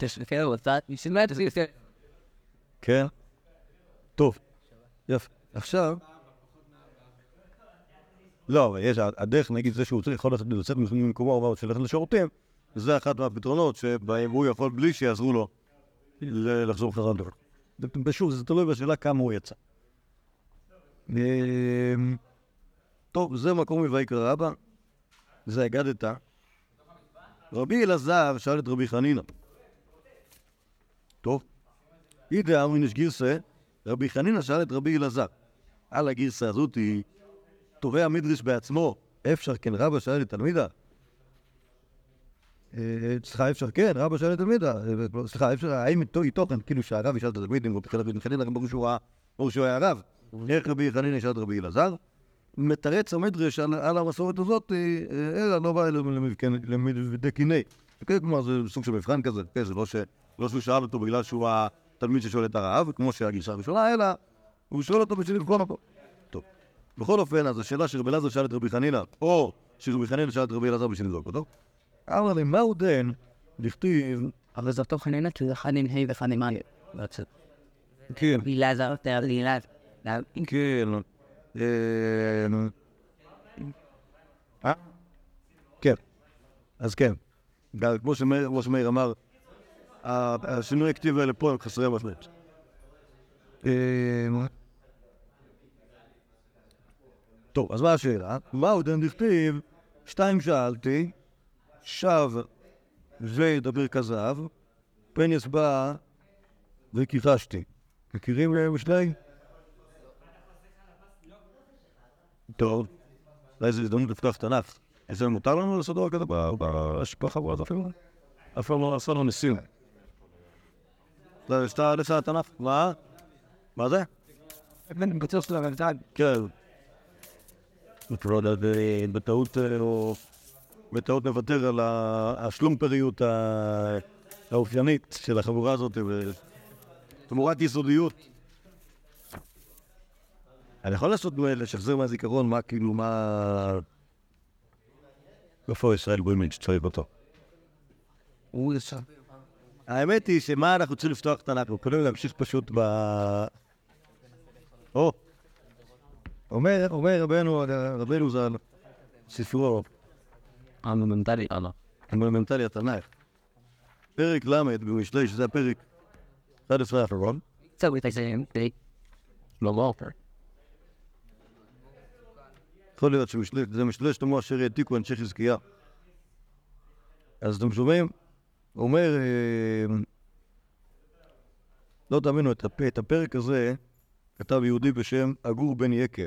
Speaker 3: תסתכל אותה, נשמע את זה.
Speaker 1: כן? טוב. יפה. עכשיו... לא, אבל יש, הדרך, נגיד, זה שהוא יכול לצאת- ממקומו, אבל שללכת לשירותים, זה אחת מהפתרונות שבהם הוא יכול בלי שיעזרו לו לחזור חזרה לדבר. ושוב, זה תלוי בשאלה כמה הוא יצא. אמ, טוב, זה מקום מויקרא רבא, זה אגדת. רבי אלעזר שאל את רבי חנינא. טוב, אידא אמרינש גירסה, רבי חנינא שאל את רבי אלעזר. על הגרסה הזאת היא תובע מדרש בעצמו, אפשר כן רבא שאל את תלמידה. אה, סליחה, אפשר כן, רבא שאל את תלמידה. אה, סליחה, אפשר, האם היא תוכן, כאילו שהרב ישאל את התלמידים, בכלל רבי חנינא, היה- ברור שהוא היה רב. איך רבי חנינא ישאל את רבי אלעזר? מתרץ המדרש על, המסורת הזאת, אה, אלא לא בא. כן, כלומר, זה סוג של מבחן כזה, כן, זה לא ש... לא שהוא שאל אותו בגלל שהוא התלמיד ששואל את הרב, כמו שהגישה הראשונה, אלא הוא שואל אותו בשביל לבחון אותו. טוב. בכל אופן, אז השאלה שרבי אלעזר שאל את רבי חנינא, או שרבי חנינא שאל את רבי אלעזר בשביל לבדוק אותו, אמר לי, מהו דן לכתיב,
Speaker 3: אבל זה אותו חנינה, כי זה אחד עם ה' ואחד עם א'.
Speaker 1: כן,
Speaker 3: הילה זה יותר הילה.
Speaker 1: כן, אה, אה? כן, אז כן. כמו שמאיר אמר, השינוי הכתיב האלה פה הם חסרי משמעות. אה, טוב, אז מה השאלה? מהו דן דכתיב? שתיים שאלתי, שב וידבר כזב, פניס בא וכיחשתי. מכירים אה, משלי? טוב, אולי זו הזדמנות לפתוח תנ"ך. איזה מותר לנו לעשות דבר כזה בהשפחה הזאת אפילו? אף פעם לא עשינו ניסים. לא, שאתה לסע התנ"ך? מה? מה זה?
Speaker 5: אני בטוח של הרלת"ג.
Speaker 1: כן. זה בטעות, אה, או בטעות נוותר על השלומפריות האופיינית של החבורה הזאת, ותמורת יסודיות. אני יכול לעשות, לשחזר מהזיכרון מה כאילו, מה... איפה ישראל בוימינץ' צריך אותו?
Speaker 5: הוא ישר.
Speaker 1: האמת היא שמה אנחנו צריכים לפתוח תנ"ך, אנחנו יכולים להמשיך פשוט ב... או, אומר, אומר רבנו, רבנו ז"ל, ספרו,
Speaker 2: המומנטלי, הלאה.
Speaker 1: המונומנטלי התנ"ך, פרק ל' במשלי, שזה הפרק 11 האחרון,
Speaker 3: they
Speaker 2: שלמה עופר.
Speaker 1: יכול להיות שמשלי, זה משלי שלמה אשר העתיקו אנשי חזקיה. אז אתם שומעים? הוא אומר, אה, לא תאמינו, את הפ- את הפרק הזה כתב יהודי בשם אגור בן יקה.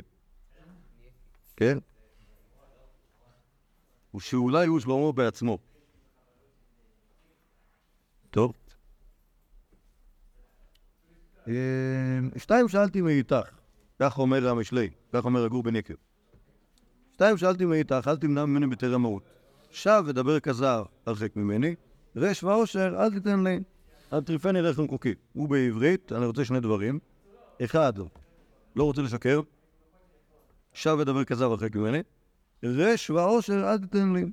Speaker 1: כן? ושאולי הוא שלמה בעצמו. טוב. אה, שתיים שאלתי מאיתך, כך אומר המשלי, כך אומר אגור בן יקה. שתיים שאלתי מאיתך, אל תמנע ממני בטרם מהות. שב ודבר כזר, הרחק ממני, רש ועושר, אל תיתן לי. אל תטריפני לחם קוקי. הוא בעברית, אני רוצה שני דברים. אחד, לא רוצה לשקר. שב ודבר כזר, הרחק ממני. רש ועושר, אל תיתן לי.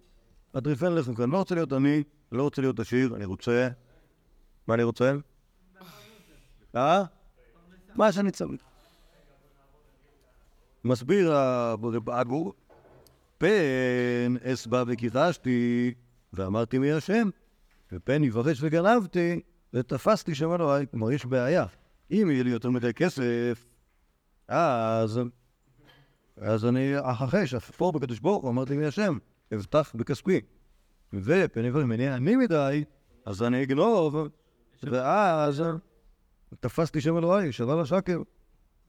Speaker 1: אל תטריפני לחם קוקי. אני לא רוצה להיות עני, לא רוצה להיות עשיר, אני רוצה... מה אני רוצה? אה? מה שאני צריך. מסביר האגור, פן אסבע וכיחשתי, ואמרתי מי השם, ופן יברש וגנבתי, ותפסתי שם אלוהי. כלומר, יש בעיה. אם יהיה לי יותר מדי כסף, אז... אז אני אכחש, אפור בקדוש ברוך הוא, אמרתי מי השם, אבטח בכספי. ופן יברש, אם אני עני מדי, אז אני אגנוב, ואז תפסתי שם אלוהי, שווה לשקר,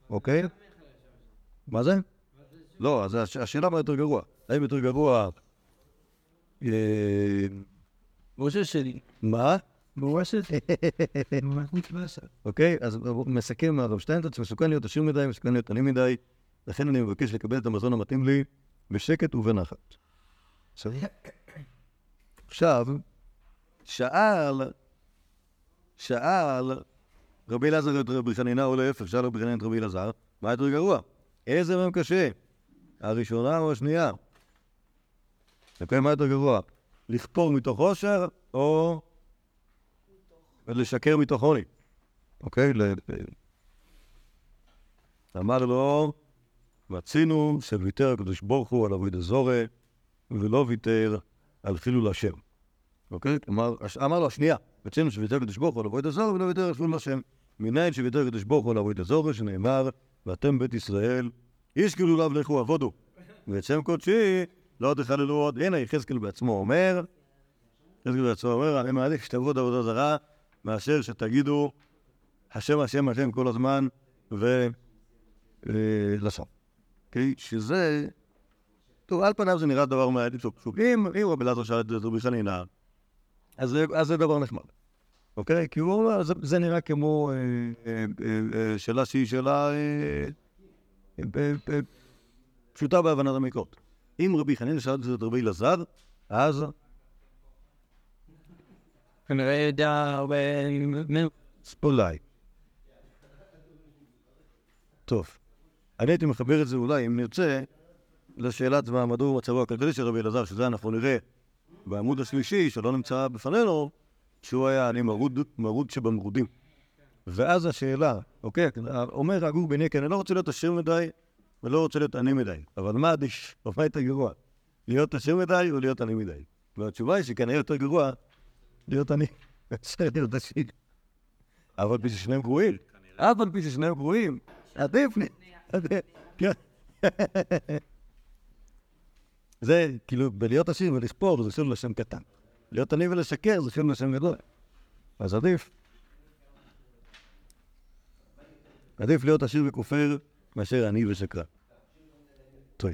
Speaker 1: אוקיי? מה זה? לא, אז הש- השאלה מה יותר גרוע. האם יותר גרוע...
Speaker 5: משה שלי.
Speaker 1: מה?
Speaker 5: מורשת. מורשת.
Speaker 1: אוקיי? אז מסכם הרב שטיינזרץ, מסוכן להיות עשיר מדי, מסוכן להיות עני מדי, לכן אני מבקש לקבל את המזון המתאים לי בשקט ובנחת. עכשיו, שאל, שאל רבי אלעזר את רבי חנינה או להפך, שאל רבי חנינה את רבי אלעזר, מה יותר גרוע? איזה מהם קשה? הראשונה או השנייה? אוקיי, מה יותר גרוע? לכפור מתוך עושר או לשקר מתוך עוני? אוקיי? אמר לו, מצינו שוויתר הקדוש ברוך הוא על אבוי דזורי, ולא ויתר על חילול השם. אוקיי? אמר, אמר לו השנייה, מצינו שוויתר הקדוש ברוך הוא על אבוי דזורי, ולא ויתר על חילול השם. מניין שוויתר הקדוש ברוך הוא על אבוי דזורי, שנאמר, ואתם בית ישראל, איש גלוליו לכו עבודו. ואת שם קודשי לא תחללו עוד. הנה, יחזקאל בעצמו אומר, יחזקאל בעצמו אומר, אני מעדיף שתעבוד עבודה זרה, מאשר שתגידו השם, השם, השם כל הזמן, ולשון. אוקיי? שזה... טוב, על פניו זה נראה דבר מעניין, פשוט. אם רבי אלעזר שאל את רבי חנינא, אז זה- זה דבר נחמד. אוקיי? כי הוא אומר, זה- זה נראה כמו אה, אה, אה, אה, שאלה שהיא שאלה אה, אה, אה, פשוטה בהבנת המקרות. אם רבי חנינא שאל את רבי אלעזר, אז
Speaker 5: כנראה יודע הרבה...
Speaker 1: אולי. טוב. אני הייתי מחבר את זה אולי, אם נרצה, לשאלת מעמדו ומצבו הכלכלי של רבי אלעזר, שזה אנחנו נראה בעמוד השלישי, שלא נמצא בפנינו, שהוא היה אני מרוד, מרוד שבמרודים. ואז השאלה, אוקיי, אומר הגור בן יקה, אני לא רוצה להיות עשיר מדי ולא רוצה להיות עני מדי, אבל מה עדיף? מה יותר גרוע? להיות עשיר מדי או להיות עני מדי? והתשובה היא שכנראה יותר גרוע להיות עני, להיות עשיר. אבל בשביל שניהם גרועים. אף על פי ששניהם גרועים, עדיף לי. עדיף. כן. זה כאילו, בלהיות עשיר ולספור זה שוב לשם קטן. להיות עני ולשקר זה שוב לשם גדול. אז עדיף. עדיף להיות עשיר וכופר מאשר עני ושקרן. טוב.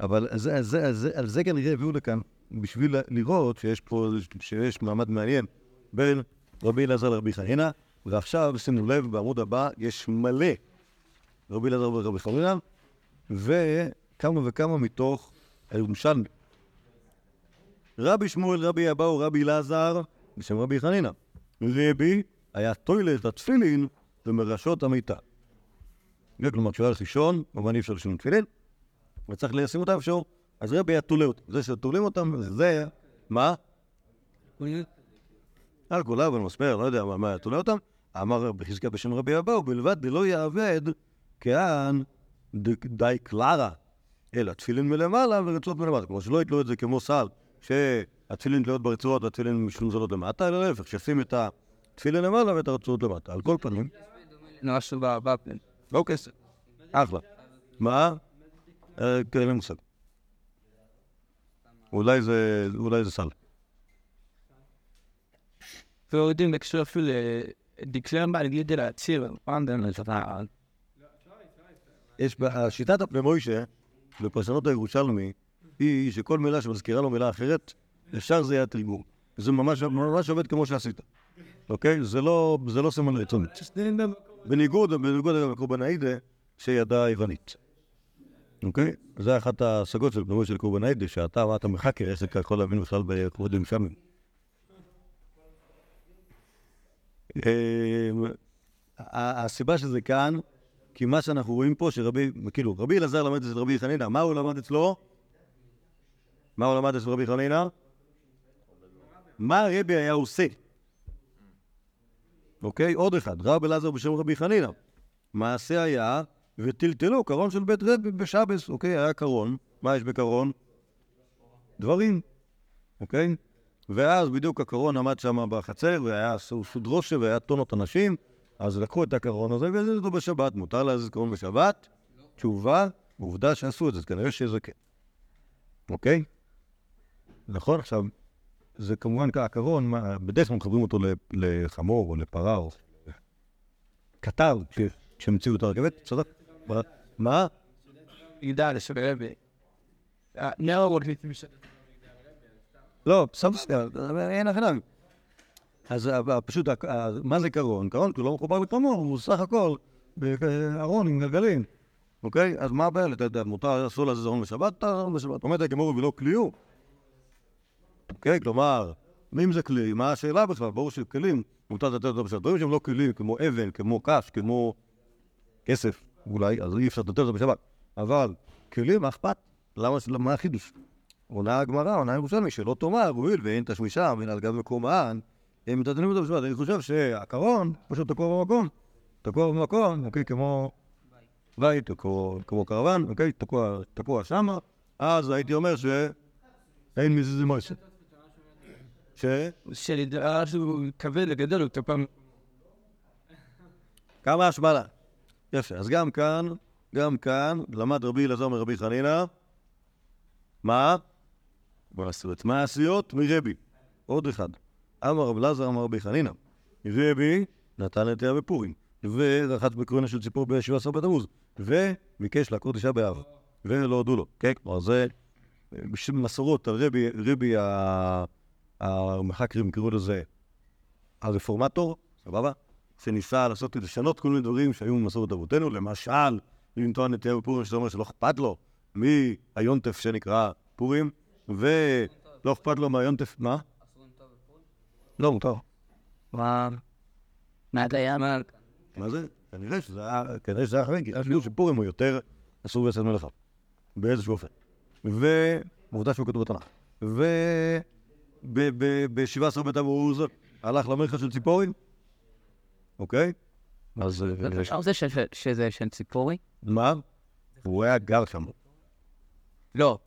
Speaker 1: אבל זה, זה, זה, על זה כנראה הביאו לכאן, בשביל לראות שיש פה, שיש מעמד מעניין בין רבי אלעזר לרבי חנינא, ועכשיו, שימו לב, בעמוד הבא יש מלא רבי אלעזר ורבי חנינא, וכמה וכמה מתוך הירושלמי. רבי שמואל, רבי אבאו, רבי אלעזר, בשם רבי חנינא. רבי היה טוילט התפילין ומרשות המיטה. כלומר, כשהוא הולך לישון, כמובן אי אפשר לישון תפילין, וצריך לשים אותם איפשהו, אז רבי היה תולה אותם. זה שתולים אותם, זה, מה? על כולה במספר, לא יודע מה היה תולה אותם. אמר רבי חזקיה בשם רבי אבאו, בלבד דלא יעבד כהן די קלרה, אלא תפילין מלמעלה ורצועות מלמטה. כלומר, שלא יתלו את זה כמו סל, שהתפילין תלויות ברצועות והתפילין משונזלות למטה, אלא להפך, שישים את התפילין למעלה ואת הרצועות למטה. על כל פנים. לא כסף. אחלה. מה? אה, אין לי מושג. אולי זה, אולי זה סל.
Speaker 5: ויורדים בהקשר אפילו דקלר באנגלית להצהיר, פעם.
Speaker 1: יש, שיטת הפני מוישה, בפרשנות הירושלמי, היא שכל מילה שמזכירה לו מילה אחרת, ישר זה יהיה התרגום. זה ממש, עובד כמו שעשית, אוקיי? זה לא, לא סימן רצונית. בניגוד, בניגוד אגב לקורבנאידה, שידע יוונית. אוקיי? זה אחת ההשגות של פנימוי של קורבנאידה, שאתה, מה אתה מחקר, איך זה יכול להבין בכלל בכבוד ירושלמים. אמ, הסיבה שזה כאן, כי מה שאנחנו רואים פה, שרבי, כאילו, רבי אלעזר למד אצל רבי חנינא, מה הוא למד אצלו? מה הוא למד אצל רבי חנינא? מה הרבי היה עושה? אוקיי? עוד אחד, רב אלעזר בשם רבי חנינא. מעשה היה, וטלטלו קרון של בית רבי בשבס, אוקיי? היה קרון, מה יש בקרון? דברים, אוקיי? ואז בדיוק הקרון עמד שם בחצר, והיה סודרושה והיה טונות אנשים, אז לקחו את הקרון הזה והזיזו אותו בשבת. מותר להזיז קרון בשבת? תשובה, עובדה שעשו את זה, כנראה שזה כן. אוקיי? נכון? עכשיו, זה כמובן מה- בדרך כלל מחברים אותו לחמור או לפרה או קטר, כש- כשהמציאו את הרכבת, צודק? מה-?
Speaker 5: ידע משנה.
Speaker 1: לא, בסדר, אין הכנם. אז פשוט, מה זה קרון? קרון כי הוא לא מחובר לחמור, הוא סך הכל ארון עם גלגלים. אוקיי? אז מה הבעיה? אתה יודע, מותר, אסור להזיז ארון בשבת, אתה ארון בשבת. אומרת הגמור ולא כליהו. אוקיי? כלומר, אם זה כלי, מה השאלה בכלל? ברור שכלים, מותר לתת אותו בשבת. דברים שהם לא כלים, כמו אבן, כמו קש, כמו כסף, אולי, אז אי אפשר לתת אותו בשבת. אבל כלים, מה אכפת? למה, מה החידוש? עונה הגמרא, עונה ירושלמי, שלא תאמר, הואיל ואין תשמישה מן על גב מקומן, הם מתעדנים אותו בשבת. אני חושב שהקרון פשוט תקוע במקום. תקוע במקום, אוקיי, כמו בית, כמו, קרוון, אוקיי, תקוע, שמה, אז הייתי אומר שאין מזיזי מוישה. ש...
Speaker 5: שנדע שהוא כבד וגדול, הוא פעם...
Speaker 1: כמה השמלה. יפה, אז גם כאן, גם כאן, למד רבי אלעזר מרבי חנינא, מה? מעשיות. מעשיות מרבי. עוד אחד. אמר רב אלעזר אמר רבי חנינא, רבי נתן נטייה בפורים, ורחץ בקרונה של ציפור בשבע עשר בתמוז, וביקש לעקור תשעה באב, ולא הודו לו. כן, כלומר זה מסורות, הרבי, רבי ה- המחקרים קראו לזה הרפורמטור, סבבה? שניסה לעשות, לשנות כל מיני דברים שהיו ממסורת אבותינו, למשל, לנטוע נטייה בפורים, שזה אומר שלא אכפת לו מהיונטף שנקרא פורים, ולא אכפת לו מהיונטף, מה? לא, מותר.
Speaker 3: מה? מה היה? מה?
Speaker 1: זה? כנראה שזה היה, כנראה שזה היה אחרי, כי חשבו שפורים הוא יותר אסור בעצם מלאכה, באיזשהו אופן. ועובדה שהוא כתוב בתנ"ך. וב-17 בתמוז הלך למרחה של ציפורים, אוקיי? אז אה,
Speaker 3: ש- ש- שזה של ציפורי?
Speaker 1: מה? הוא היה גר שם.
Speaker 5: לא.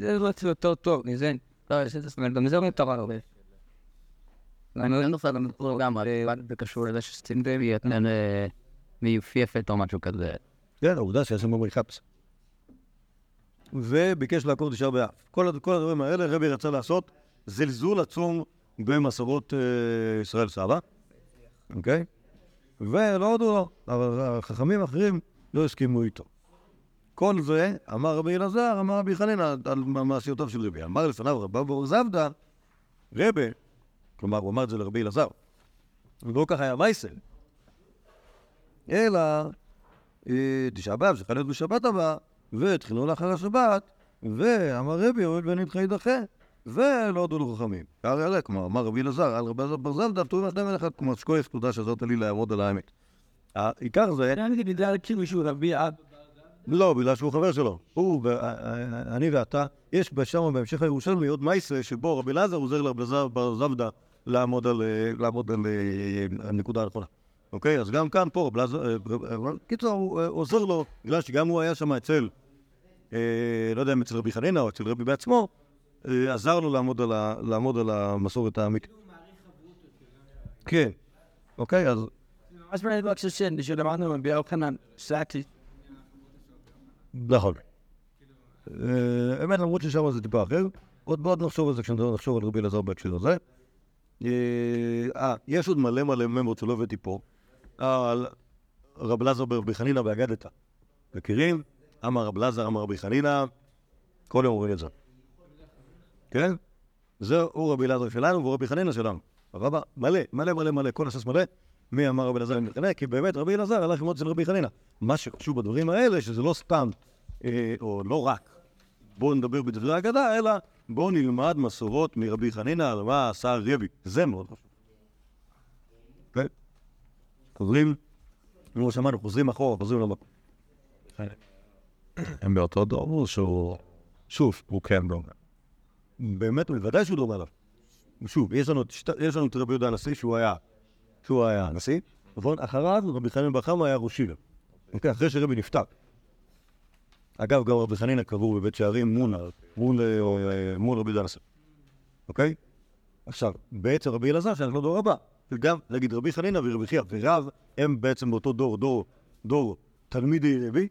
Speaker 5: זה לא יותר טוב, מזה. לא, יש את זה, גם זה לא מותר הרבה.
Speaker 3: אני לא נופל במקור גם, זה קשור לזה שסטינדל היא יותר אה, מיופייפת או משהו כזה.
Speaker 1: כן, העובדה שיש שם מריחפס. וביקש לעקור תשעה באב. כל, כל הדברים האלה רבי רצה לעשות זלזול עצום במסורות אה, ישראל סבא, אוקיי? ולא הודו לו, אבל החכמים האחרים לא הסכימו איתו. כל זה אמר רבי אלעזר, אמר רבי חנינא על מעשיותיו של רבי. אמר לפניו רבא בר זבדא, רבי, כלומר הוא אמר את זה לרבי אלעזר, ולא כך היה מייסל, אלא אה, תשעה באב, שחל להיות בשבת הבאה, והתחילו לאחר השבת, ואמר רבי, הואיל ונדחה יידחה, ולא הודו לו חכמים. הרי הרי, כלומר, אמר רבי אלעזר, על רבי אלעזר בר זבדא, פטורים מהשניים האלה אחד, כלומר, שכוח תודה שעזרת לי לעמוד על האמת. העיקר זה,
Speaker 5: אני בגלל כאילו שהוא רבי אב.
Speaker 1: לא, בגלל שהוא חבר שלו. הוא, ו- אני ואתה, יש שם בהמשך הירושלמי עוד מייסה שבו רבי אלעזר עוזר לרבי אלעזר בר זבדא לעמוד על, אה, אה, הנקודה הנכונה. אוקיי? אז גם כאן, פה, רבי אלעזר, אה, אה, קיצור, הוא אה, עוזר לו, בגלל שגם הוא היה שם אצל, אה, לא יודע אם אצל רבי חנינא או אצל רבי בעצמו, אה, עזר לו לעמוד על ה- לעמוד על המסורת האמיתית. כן. אוקיי, אז
Speaker 5: ממש מעניין בבקשה שן, שלמדנו רבי יוחנן, סאקי.
Speaker 1: נכון. אה, האמת, למרות ששם זה טיפה אחר, עוד מאוד נחשוב על זה כשנחשוב על רבי אלעזר בהקשר הזה. אה, אה, יש עוד מלא מלא ממות שלא הבאתי פה, על רב אלעזר ברבי חנינא באגדתא. מכירים? אמר רב אלעזר, אמר רבי חנינא, כל יום אומרים את זה. כן? זהו רבי אלעזר שלנו והוא רבי חנינא שלנו. רבה, מלא, מלא מלא מלא, כל הסס מלא. מי אמר רבי אלעזר חנינא? כי באמת רבי אלעזר הלך ללמוד אצל רבי חנינא. מה שחשוב בדברים האלה, שזה לא סתם, אה, או לא רק, בואו נדבר בדברי האגדה, אלא בואו נלמד מסורות מרבי חנינא על מה עשה רבי. זה מאוד חשוב. כן? חוזרים, כמו שאמרנו, חוזרים אחורה, חוזרים למקום.
Speaker 4: הם באותו דור או שהוא... שוב, הוא כן דומה.
Speaker 1: באמת, בוודאי שהוא דומה עליו. שוב, יש לנו, יש לנו את רבי יהודה הנשיא שהוא היה, שהוא היה הנשיא, נכון? אחריו רבי חנין בר חמא היה ראש שילה. אוקיי, אחרי שרבי נפטר. אגב, גם רבי חנינא קבור בבית שערים מול, אה, רבי יהודה הנשיא. אוקיי? עכשיו, בעצם רבי אלעזר, שאנחנו דור הבא, וגם, נגיד, רבי חנינא ורבי חייא ורב, הם בעצם באותו דור, דור, דור תלמידי רבי,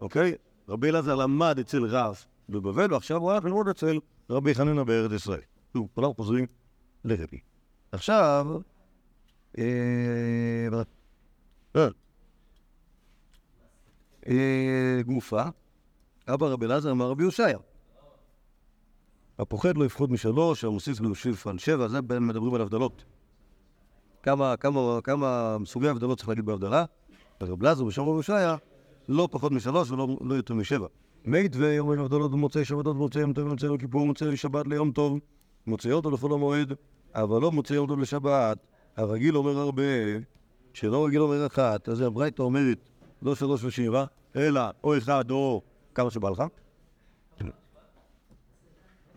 Speaker 1: אוקיי? רבי אלעזר למד אצל רב בבבל, ועכשיו הוא הלך ללמוד אצל רבי חנינא בארץ ישראל. שוב, כולם חוזרים לרבי. עכשיו, אה, אה, אה, גופה, אבא רבי אלעזר אמר רבי יושעיה. הפוחד לא יפחוד משלוש, המוסיף להוסיף על שבע, זה מדברים על הבדלות. כמה, כמה, כמה סוגי הבדלות צריך להגיד בהבדלה? רבי אלעזר בשם רבי יושעיה לא פחות משלוש ולא לא יותר משבע. מית ויום הבדלות במוצאי שבתות, מוצאי יום טוב, מוצאי יום כיפור, מוצאי שבת ליום טוב, מוצאי אותו לחול המועד, אבל לא מוצאי יום טוב לשבת. הרגיל אומר הרבה, שלא רגיל אומר אחת, אז הברייתא אומרת לא שלוש ושבע, אלא או אחד או כמה שבא לך.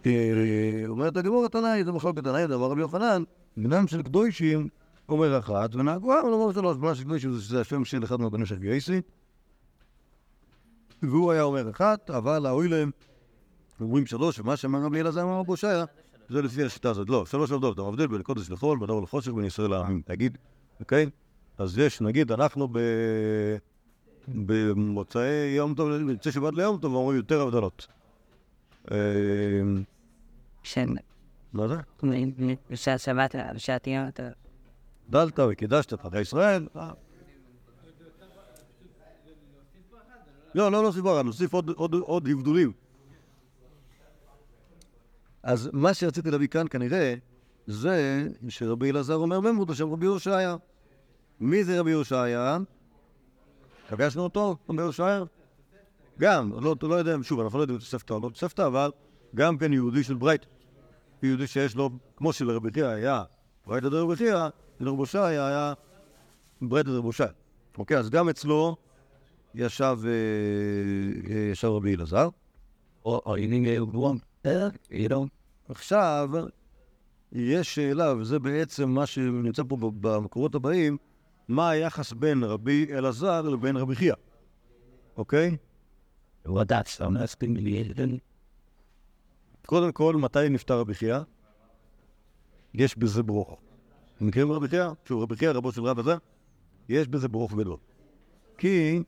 Speaker 1: אה, אומרת הגמור התנאי, זה מחלוקת תנאי, דבר רבי יוחנן, בנם של קדושים אומר אחת, ונהגו העם לומר שלוש, בנה של קדושים זה השם של אחד מהבנים של גייסי. והוא היה אומר אחת, אבל האוי להם, אומרים שלוש, ומה שאמר רבי אלעזר אמר רבו שיה, זה לפי השיטה הזאת. לא, שלוש עובדות, אתה מבדיל בין קודש לחול, בין אור לחושך, בין ישראל לעמים. תגיד, אוקיי? אז יש, נגיד, אנחנו ב... במוצאי יום טוב, במוצאי שבת ליום טוב, אומרים יותר הבדלות. אה,
Speaker 3: שן,
Speaker 1: מה זה?
Speaker 3: בשעת שבת, בשעת יום, אתה...
Speaker 1: דלת וקידשת את ישראל. לא, לא ברכה, נוסיף עוד- עוד- עוד הבדולים. אז מה שרציתי להביא כאן כנראה, זה שרבי אלעזר אומר ממות בשם רבי יושעיה. מי זה רבי יושעיה? פגשנו אותו, רבי יושעיה? גם, לא, לא יודע, שוב, אנחנו לא יודעים תוספתא או לא תוספתא, אבל גם כן יהודי של ברייט. יהודי שיש לו, כמו שלרבי חייא היה ברייתא דרבי חייא, לרבי יושעיה היה ברייתא דרבי יושעיה. אוקיי, אז גם אצלו ישב, אה, אה, ישב רבי אלעזר. עכשיו, יש שאלה, וזה בעצם מה שנמצא פה במקורות הבאים, מה היחס בין רבי אלעזר לבין רבי חייא, אוקיי? קודם כל, מתי נפטר רבי חייא? יש בזה ברוך. מכירים רבי חייא? שהוא רבי חייא, רבו של רב הזה? יש בזה ברוך גדול. כי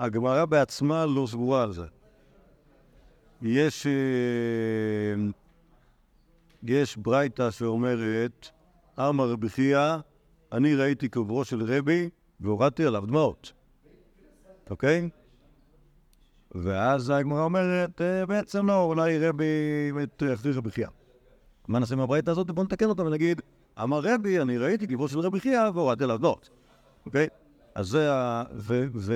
Speaker 1: הגמרא בעצמה לא סגורה על זה. יש, אה, יש ברייתא שאומרת, אמר רבי חייא, אני ראיתי קברו של רבי והורדתי עליו דמעות, אוקיי? ואז הגמרא אומרת, "אה, בעצם לא, אולי רבי באמת יחזיר רבי חייא. מה נעשה עם הברייתא הזאת? בוא נתקן אותה ונגיד, אמר רבי, אני ראיתי קברו של רבי חייא והורדתי עליו דמעות, אוקיי? אז זה ה... ו... ו...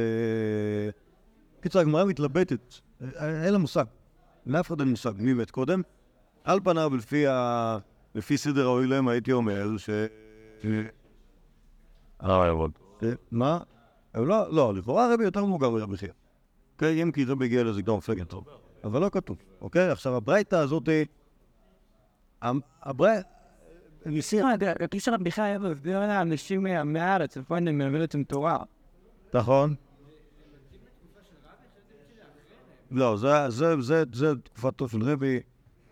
Speaker 1: קיצור, הגמרא מתלבטת, אה, אין לה מושג. לאף אחד אין מושג מי מת קודם. על פניו, לפי, ה... לפי סדר האוילם, הייתי אומר ש...
Speaker 4: אה, יעבוד.
Speaker 1: אה, מה? אה, לא, לא, לכאורה רבי יותר מבוגר מרבי חייא. אוקיי, אם כי רבי הגיע לזה גם מפלגת טוב. אבל לא כתוב, אוקיי? עכשיו, הברייתא הזאת... הברייתא...
Speaker 5: ניסים, כתוב שרבי חייא היה מסביר לאנשים מה- מהארץ, איפה אני מלמד אותם תורה.
Speaker 1: נכון. לא, זה תקופתו של רבי,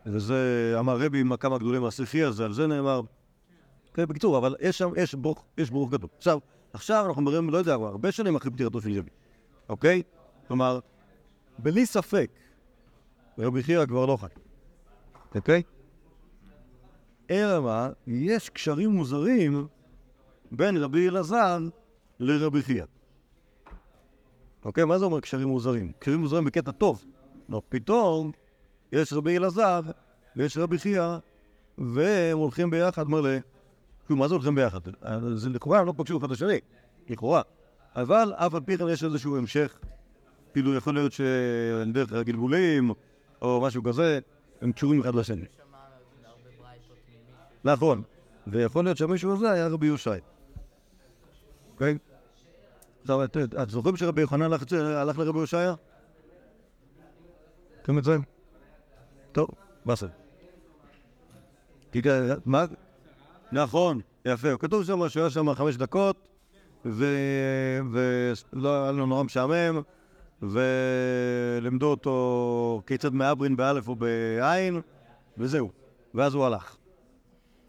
Speaker 1: וזה אמר רבי עם כמה גדולים מהשיחי הזה, על זה נאמר. כן, בקיצור, אבל יש שם, יש ברוך, יש ברוך גדול. עכשיו, עכשיו אנחנו מדברים, לא יודע, הרבה שנים אחרי פטירתו של רבי, אוקיי? כלומר, בלי ספק, רבי חייא כבר לא חי, אוקיי? אלא מה, יש קשרים מוזרים בין רבי אלעזר לרבי חייא. אוקיי, מה זה אומר קשרים מוזרים? קשרים מוזרים בקטע טוב. לא, פתאום יש רבי אלעזר ויש רבי חייא, והם הולכים ביחד מלא. כאילו, מה זה הולכים ביחד? זה לכאורה הם לא פגשו אחד את השני, לכאורה. אבל אף על פי כן יש איזשהו המשך. כאילו, יכול להיות שדרך הגלגולים, או משהו כזה, הם קשורים אחד לשני. נכון. ויכול להיות שהמישהו הזה היה רבי יושי. אוקיי? עכשיו, את- זוכרים שרבי יוחנן הלך לרבי הושעיה? אתם את זה? טוב, כ- מה? נכון, יפה. כתוב שם שהוא היה שם חמש דקות, ולא היה לו נורא משעמם, ולימדו אותו כיצד מעברין באלף או בעין, וזהו. ואז הוא הלך.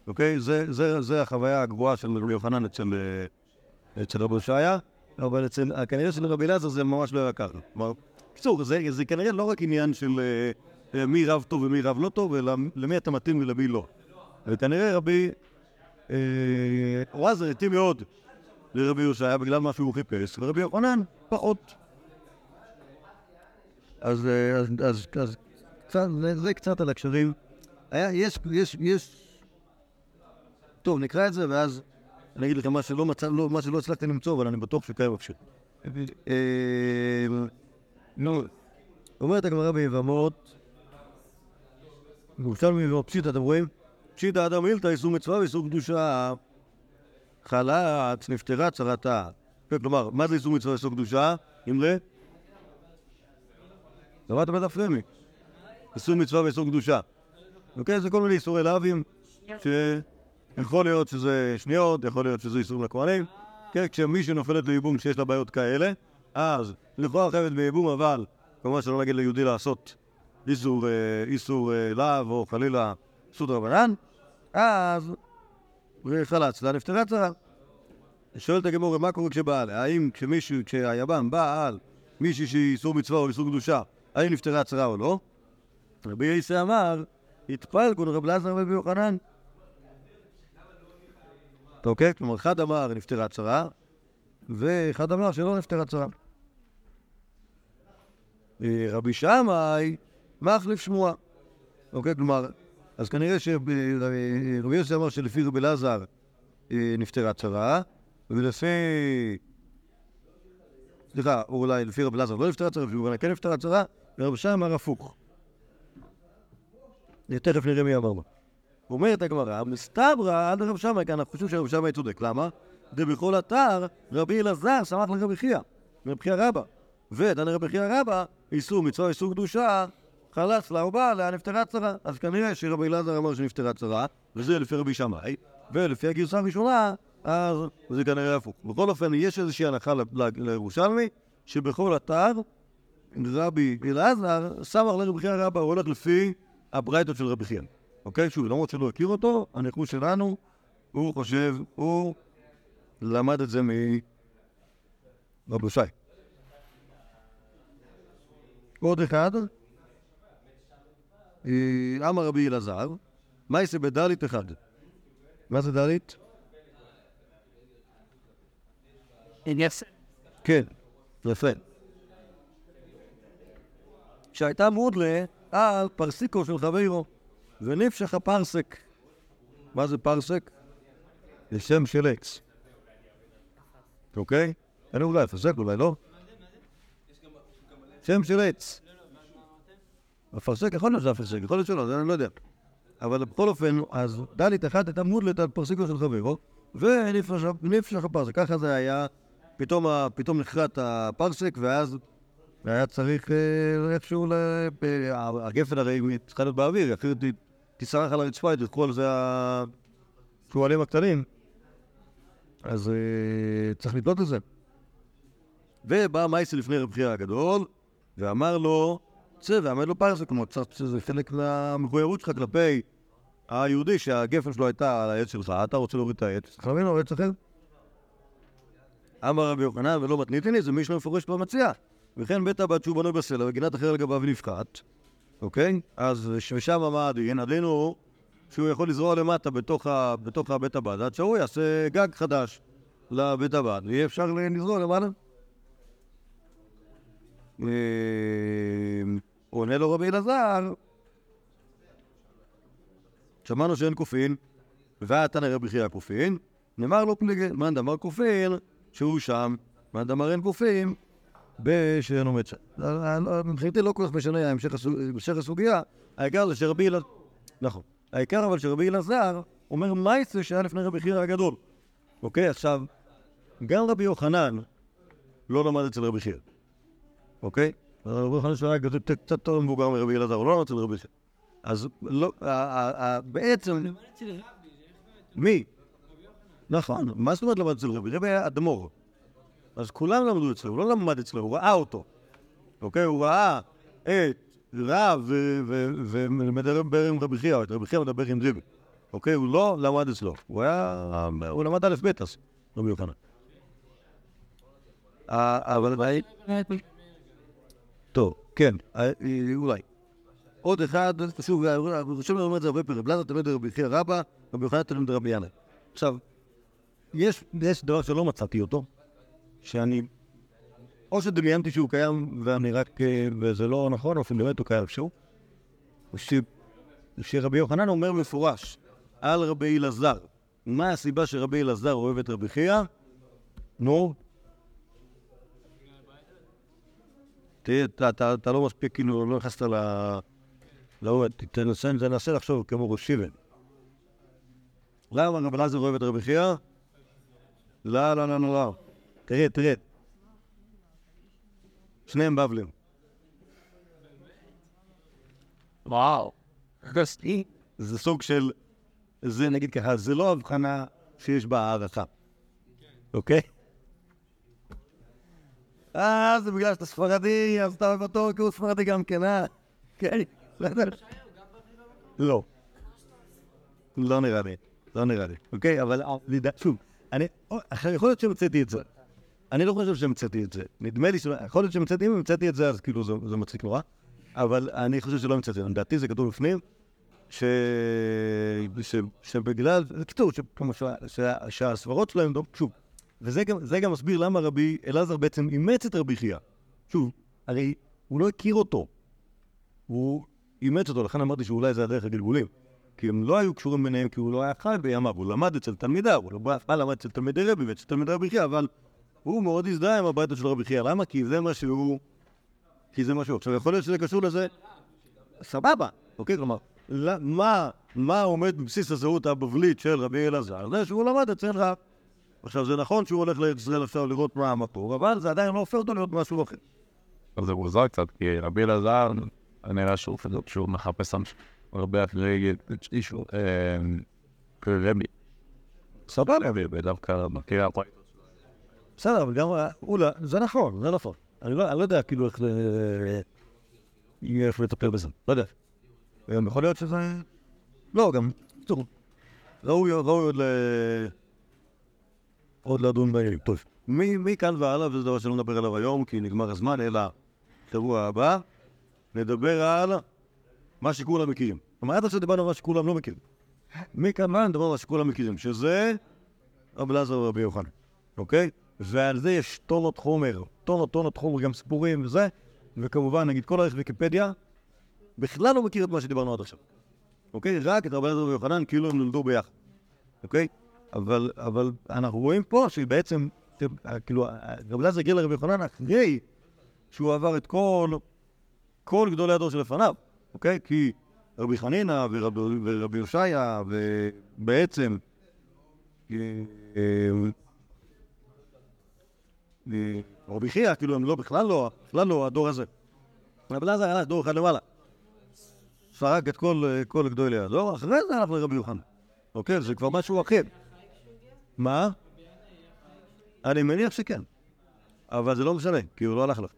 Speaker 1: אוקיי? זה, זה, זה החוויה הגבוהה של רבי יוחנן אצל, אה, אצל רבי הושעיה, אבל אצל, כנראה של רבי אלעזר זה ממש לא היה ככה. כלומר, בקיצור, זה, זה כנראה לא רק עניין של אה, אה, מי רב טוב ומי רב לא טוב, אלא למי אתה מתאים ולמי לא. וכנראה רבי אה, אלעזר התאים מאוד לרבי הושעיה בגלל מה שהוא חיפש, ורבי יוחנן פחות. אז, אה, אז, אז, אז קצת, זה, זה קצת על הקשרים. היה, יש, יש, יש... טוב, נקרא את זה ואז אני אגיד לכם מה שלא, מצא, לא, מה שלא הצלחתי למצוא, אבל אני בטוח שקיים אפשר. אה, נו, אומרת הגמרא ביבמות, ירושלמי ויבמות פשיטא, אתם רואים? פשיטא אדם מילתא, איסור מצווה ואיסור קדושה. חלץ, נפטרה צרתה. כן, כלומר, מה זה איסור מצווה ואיסור קדושה? אם ל... למדת בדף יומי. איסור מצווה ואיסור קדושה. אוקיי? זה כל מיני איסורי לאווים, שיכול להיות שזה שניות, יכול להיות שזה איסור לכהנים. כן, כשמישהו נופלת לייבום שיש לה בעיות כאלה, אז לכאורה חייבת בייבום, אבל כמובן שלא נגיד ליהודי לעשות איסור, אה, איסור אה, להב או חלילה איסור דרבנן, אז חלץ לה נפטרה צרה. שואלת הגמורה, מה קורה כשבעל? האם כשמישהו, כשהיבם בא על מישהי שהיא איסור מצווה או איסור קדושה, האם נפטרה צרה או לא? רבי יסי אמר, התפל כל רב אלעזר ורבי יוחנן. אוקיי? כלומר, אחד אמר נפטרה צרה, ואחד אמר שלא נפטרה צרה. אה, רבי שמאי מחליף שמועה. אוקיי? כלומר, אז כנראה שרבי יוסי אמר שלפי רבי אלעזר אה, נפטרה צרה, ולפי... סליחה, או אולי לפי רבי אלעזר לא נפטרה צרה, לפי רבי כן נפטרה צרה, ורבי שמאי אמר הפוך. תכף נראה מי אמר מה. אומרת הגמרא, מסתברא עד רב שמאי, כי אנחנו חושבים שרב שמאי צודק. למה? דבכל אתר רבי אלעזר שמח לרבי חייא, רבי חייא רבא. ודן רבי חייא רבא, איסור מצווה איסור קדושה, חלץ לה ובא לה נפטרה צרה. אז כנראה שרבי אלעזר אמר שנפטרה צרה, וזה לפי רבי שמאי, ולפי הגרסה הראשונה, אז זה כנראה הפוך. בכל אופן, יש איזושהי הנחה לירושלמי, שבכל אתר רבי אלעזר סמך לרבי חייא רבא, הוא הולך לפי הברייתות של רבי חייא. אוקיי? שוב, למרות שלא הכיר אותו, הניחוש שלנו, הוא חושב, הוא למד את זה מרבי שי. עוד אחד, אה, אמר רבי אלעזר, מה יעשה בדלית אחד? מה זה דלית? כן, יפה. שהייתה מודלה על פרסיקו של חברו, ונפשך הפרסק. מה זה פרסק? זה שם של עץ. אוקיי? אין אולי לפסק אולי, לא? שם של עץ. הפרסק, יכול להיות שזה הפרסק, יכול להיות שלא, אני לא יודע. אבל בכל אופן, אז דלית אחת הייתה מודלת על פרסיקו של חברו, ונפשך הפרסק. ככה זה היה, פתאום, נחרט הפרסק, ואז היה צריך אה, איכשהו, ב- הגפן הרי צריכה להיות באוויר, אחרת היא תשרח על הרצפה, כל זה השועלים הקטנים. אז אה, צריך לתלות את זה. ובא מייסי לפני רב חייא הגדול, ואמר לו, צא ועמד לו פרסק, כלומר, זה חלק מהמחויבות שלך כלפי היהודי שהגפן שלו הייתה על העץ שלך, אתה רוצה להוריד את העץ, צריך להבין לו עץ אחר. אמר רבי יוחנן ולא מתניתני, זה מישהו מפורש במציע. וכן בית הבת שהוא בנוי בסלע וגינת אחר לגביו נפחת, אוקיי? אז ושם מה הדין? הדין הוא שהוא יכול לזרוע למטה בתוך, ה, בתוך הבית הבד, עד שהוא יעשה גג חדש לבית הבד, ויהיה אפשר לזרוע למעלה. אה, עונה לו רבי אלעזר, שמענו שאין קופין, והתנא רבי חייא קופין, נאמר לו פליגי, מאן דאמר קופין, שהוא שם, מאן דאמר אין קופין, בשאין עומד שם. מבחינתי לא כל כך משנה המשך הסוג- המשך הסוגיה, העיקר זה שרבי אלעזר, נכון, העיקר אבל שרבי אלעזר אומר מייסה שהיה לפני רבי חייא הגדול. אוקיי, עכשיו, גם רבי יוחנן לא למד אצל רבי חייא, אוקיי? רבי יוחנן שהיה קצת יותר מבוגר מרבי אלעזר, הוא לא למד אצל רבי חייא. אז לא, בעצם... מי? נכון, מה זאת אומרת למד אצל רבי? רבי היה אדמו"ר. אז כולם למדו אצלו, הוא לא למד אצלו, הוא ראה אותו. אוקיי? הוא ראה את רב ומדבר עם רבי חייא, את רבי חייא מדבר עם דריבי. אוקיי? הוא לא למד אצלו. הוא היה... הוא למד א' ב' אז, רבי יוחנן. אה, אבל... טוב, כן, אה, אה, אולי. עוד אחד, שוב, ראשון אומר את זה הרבה פעמים, לזר תלמיד רבי חייא רבא, רבי יוחנן תלמיד רבי ינאי. עכשיו, יש דבר שלא מצאתי אותו, שאני, או שדמיינתי שהוא קיים ואני רק, אה, וזה לא נכון, או אפילו באמת הוא קיים איפשהו, ש, שרבי יוחנן אומר מפורש על רבי אלעזר, מה הסיבה שרבי אלעזר אוהב את רבי חייא? נו, אתה לא מספיק, כאילו, לא נכנסת ל... לא, תנסה, תנסה לחשוב כמו ראש שיבן. למה רבי אלעזר אוהב את רבי חייא? לא, לא, לא, לא, לא. תראה, תראה. שניהם בבלים.
Speaker 3: וואו.
Speaker 1: זה סוג של, זה נגיד ככה, זה לא הבחנה שיש בה הערכה, אוקיי? אה, זה בגלל שאתה ספרדי, אז אתה אוהב אותו כי הוא ספרדי גם כן, אה? כן, בסדר. לא. לא נראה לי, לא נראה לי, אוקיי? אבל לדע- שוב, אני, עכשיו, יכול להיות שהמצאתי את זה. אני לא חושב שהמצאתי את זה. נדמה לי שלא, יכול להיות שהמצאתי, אם המצאתי את זה, אז כאילו זה, זה מצחיק נורא. אבל אני חושב שלא המצאתי, לדעתי זה כתוב בפנים, ש... ש... שבגלל, בקיצור, ש... ש... ש... שהסברות שלהם, לא- שוב, וזה גם, זה גם מסביר למה רבי אלעזר בעצם אימץ את רבי חייא. שוב, הרי הוא לא הכיר אותו, הוא אימץ אותו, לכן אמרתי שאולי זה הדרך הגלגולים. כי הם לא היו קשורים ביניהם, כי הוא לא היה חי בימיו, הוא למד אצל תלמידיו, הוא לא בא- בא למד אצל תלמידי רבי ואצל תלמידי רבי חייא, אבל הוא מאוד הזדהה עם הביתה של רבי חייא. למה? כי זה מה שהוא... כי זה מה שהוא. עכשיו, יכול להיות שזה קשור לזה... סבבה, אוקיי? כלומר, מה, מה עומד בבסיס הזהות הבבלית של רבי אלעזר? זה שהוא למד אצל רב. עכשיו, זה נכון שהוא הולך לארץ ישראל עכשיו לראות מה המקור, אבל זה עדיין לא הופך אותו להיות משהו אחר.
Speaker 4: זה מוזר קצת, כי רבי אלעזר, נראה שהוא שהוא מחפש שם הרבה אחרי אישו, רבי.
Speaker 1: סבבה.
Speaker 4: ודווקא מכיר הפרק.
Speaker 1: בסדר, אבל גם... אולי, זה נכון, זה נכון. אני לא, לא יודע כאילו איך, ל- איך לטפל בזה, לא יודע. יכול להיות שזה... לא, גם, בקיצור, ראוי עוד ל... עוד לדון בעניינים. טוב, מכאן והלאה, וזה דבר שלא נדבר עליו היום, כי נגמר הזמן, אלא שבוע הבא, נדבר על מה שכולם מכירים. כלומר, עד עכשיו דיברנו על מה שכולם לא מכירים. מכאן והלאה נדבר על מה שכולם מכירים, שזה רבי אלעזר ורבי יוחנן, אוקיי? ועל זה יש טונות חומר, טונות טונות חומר, גם סיפורים וזה, וכמובן, נגיד כל ערך ויקיפדיה, בכלל לא מכיר את מה שדיברנו עד עכשיו. אוקיי? רק את רבי אלעזר ויוחנן כאילו הם נולדו ביחד, אוקיי? אבל, אבל אנחנו רואים פה שבעצם, אה, כאילו, רבי אלעזר הגיע לרבי יוחנן אחרי שהוא עבר את כל, כל גדולי הדור שלפניו, אוקיי? כי רבי חנינא ורבי, ורבי יושעיה, ובעצם... רבי חייא, כאילו, הם לא, בכלל לא, בכלל לא הדור הזה. רבי אלעזר הלך דור אחד למעלה. סרק את כל, כל גדולי הדור, אחרי זה הלך לרבי יוחנן. אוקיי? זה כבר משהו אחר. מה? אני מניח שכן. אבל זה לא משנה, כי הוא לא הלך לך.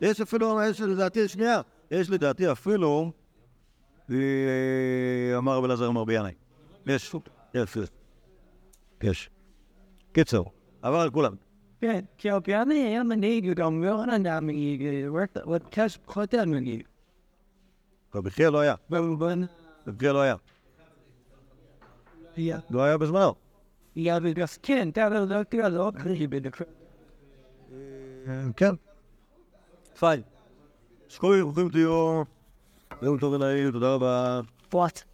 Speaker 1: יש אפילו, יש לדעתי, שנייה, יש לדעתי אפילו, אה, אמר רבי אלעזר אמר בינאי. יש, יש, יש. יש. עבר על כולם.
Speaker 5: כן, כי אופיאני היה מנהיג, גם יוחנן היה מנהיג, וקש פחות היה מנהיג.
Speaker 1: חייא לא היה.
Speaker 5: במובן,
Speaker 1: חייא לא
Speaker 5: היה.
Speaker 1: לא היה בזמנו.
Speaker 5: היה בגלל, כן, אתה לא לא תראה, לא קריאי בדקר.
Speaker 1: כן. פיין. שכוי, ברוכים תהיו. יום טוב ונעים, תודה רבה.
Speaker 5: פוט.